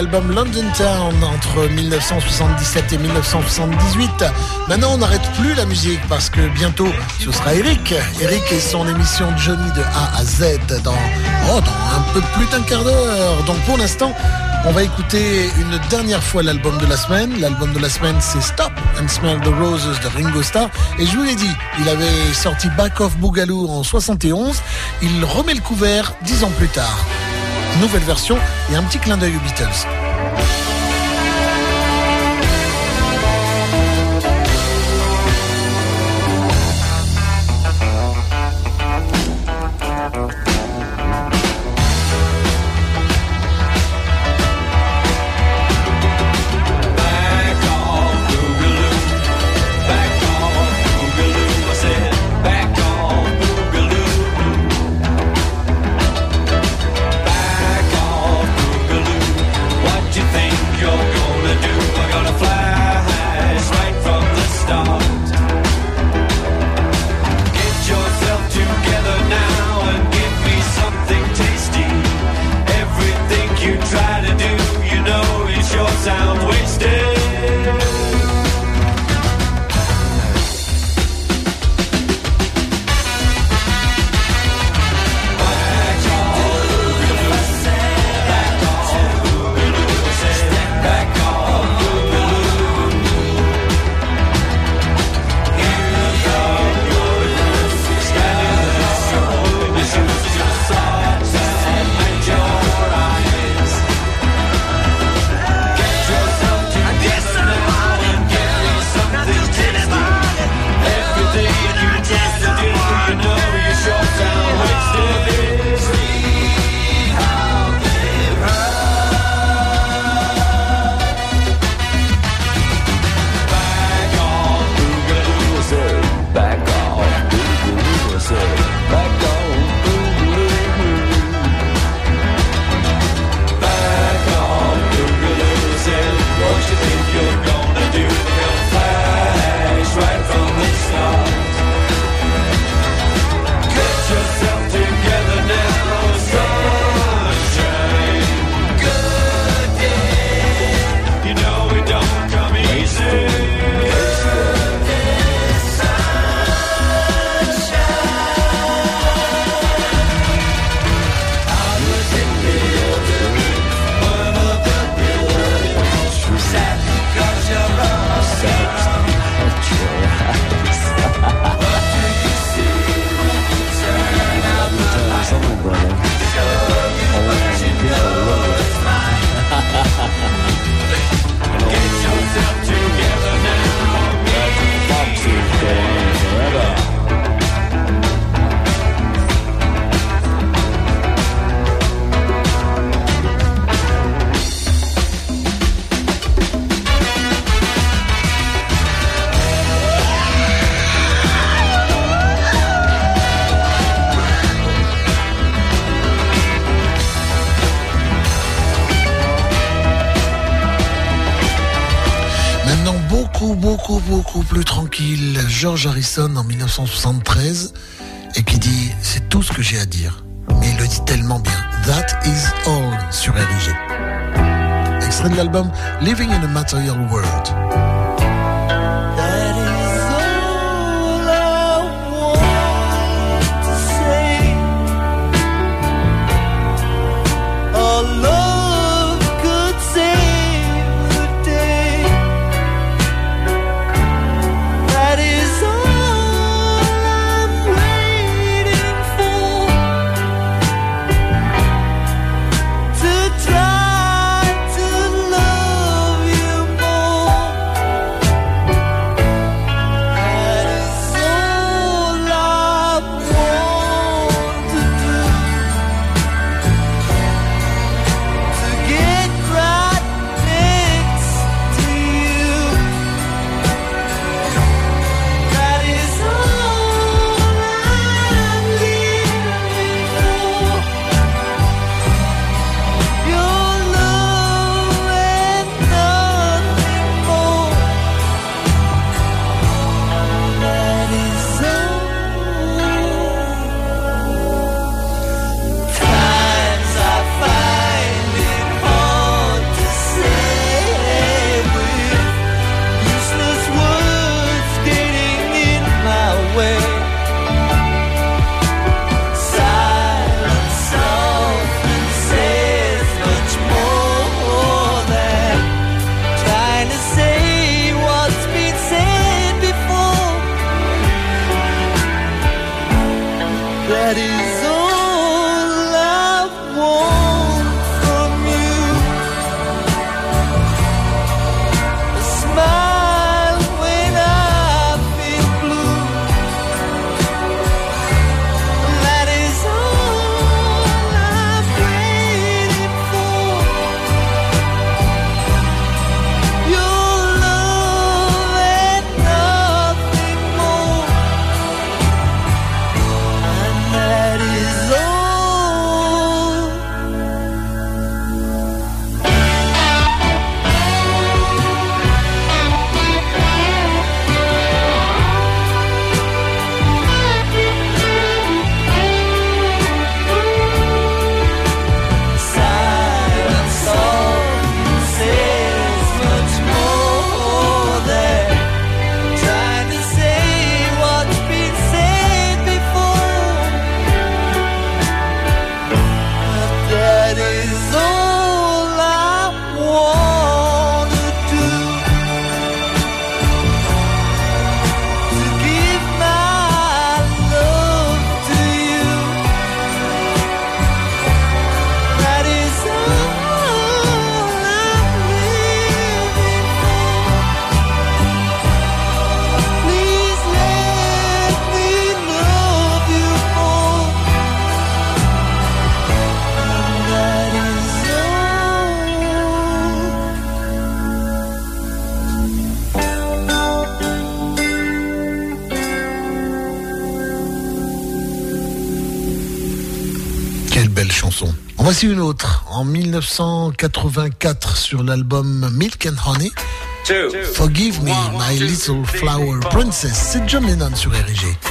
l'album London Town entre 1977 et 1978. Maintenant, on n'arrête plus la musique parce que bientôt, ce sera Eric. Eric et son émission Johnny de A à Z oh, dans, un peu plus d'un quart d'heure. Donc pour l'instant, on va écouter une dernière fois l'album de la semaine. L'album de la semaine, c'est Stop and Smell the Roses de Ringo Starr. Et je vous l'ai dit, il avait sorti Back of Boogaloo en 71. Il remet le couvert dix ans plus tard nouvelle version et un petit clin d'œil aux Beatles. George Harrison en 1973 et qui dit C'est tout ce que j'ai à dire. Mais il le dit tellement bien. That is all sur RIG. Extrait de l'album Living in a Material World. une autre. En 1984, sur l'album Milk and Honey, Forgive Me, My Little Flower Princess, c'est John Lennon sur RG.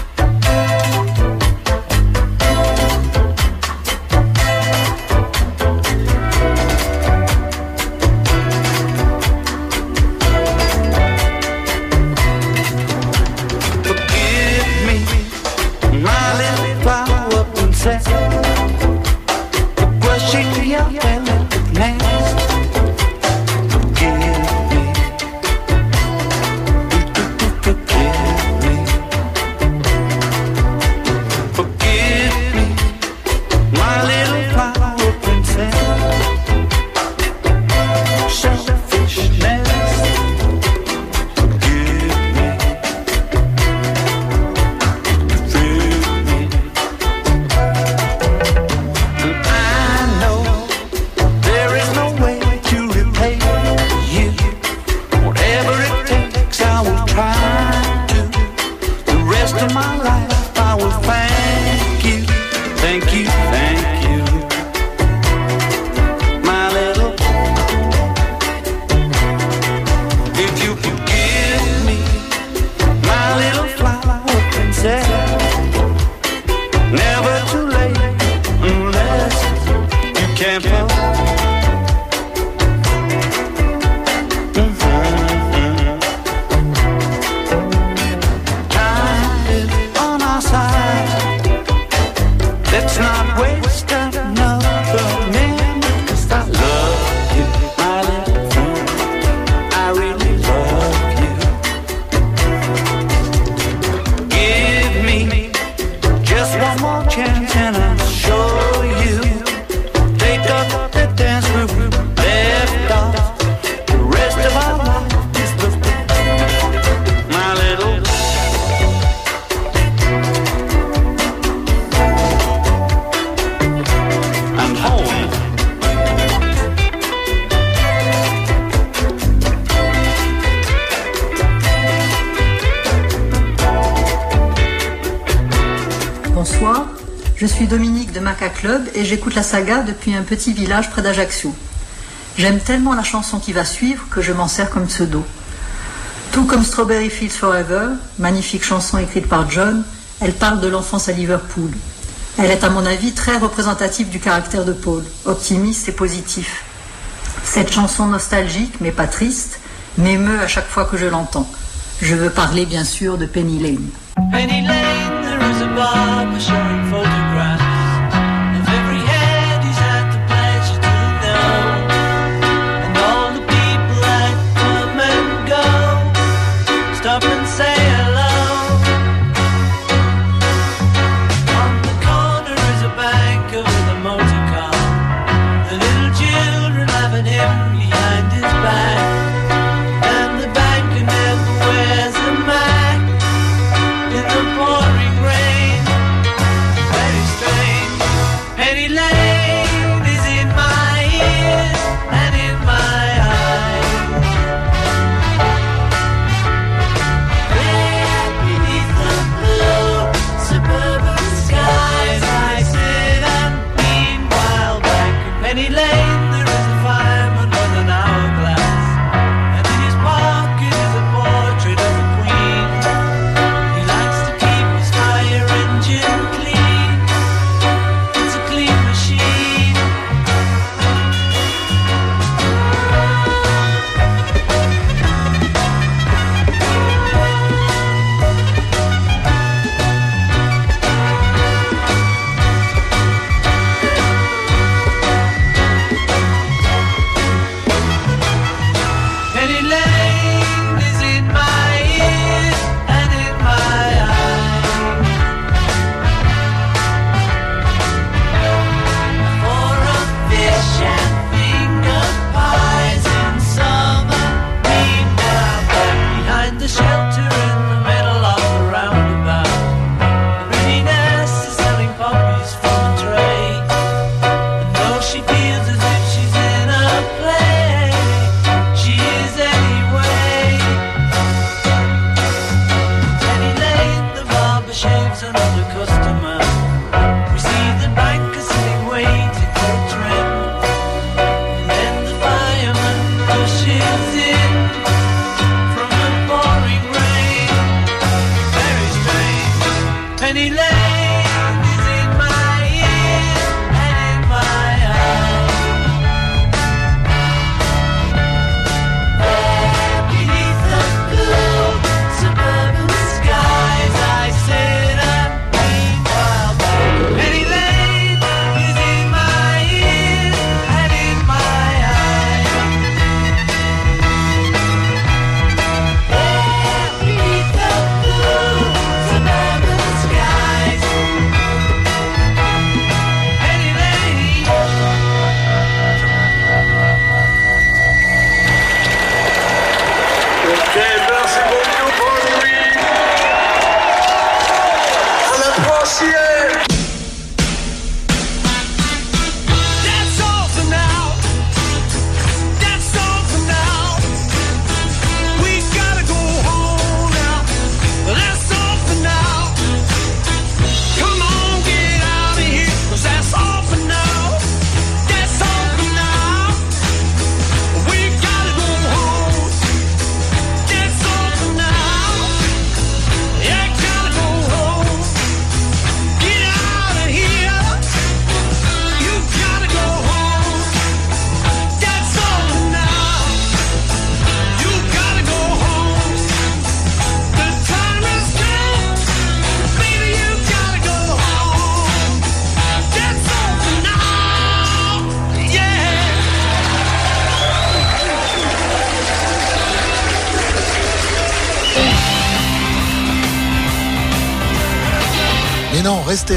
Club et j'écoute la saga depuis un petit village près d'Ajaccio. J'aime tellement la chanson qui va suivre que je m'en sers comme pseudo. Tout comme Strawberry Fields Forever, magnifique chanson écrite par John, elle parle de l'enfance à Liverpool. Elle est à mon avis très représentative du caractère de Paul, optimiste et positif. Cette chanson nostalgique, mais pas triste, m'émeut à chaque fois que je l'entends. Je veux parler bien sûr de Penny Lane. Penny Lane there is a.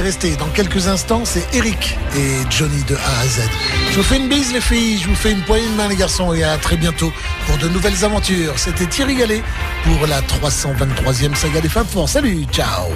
rester. Dans quelques instants, c'est Eric et Johnny de A à Z. Je vous fais une bise, les filles. Je vous fais une poignée de main, les garçons. Et à très bientôt pour de nouvelles aventures. C'était Thierry Gallet pour la 323e saga des femmes forts. Salut, ciao.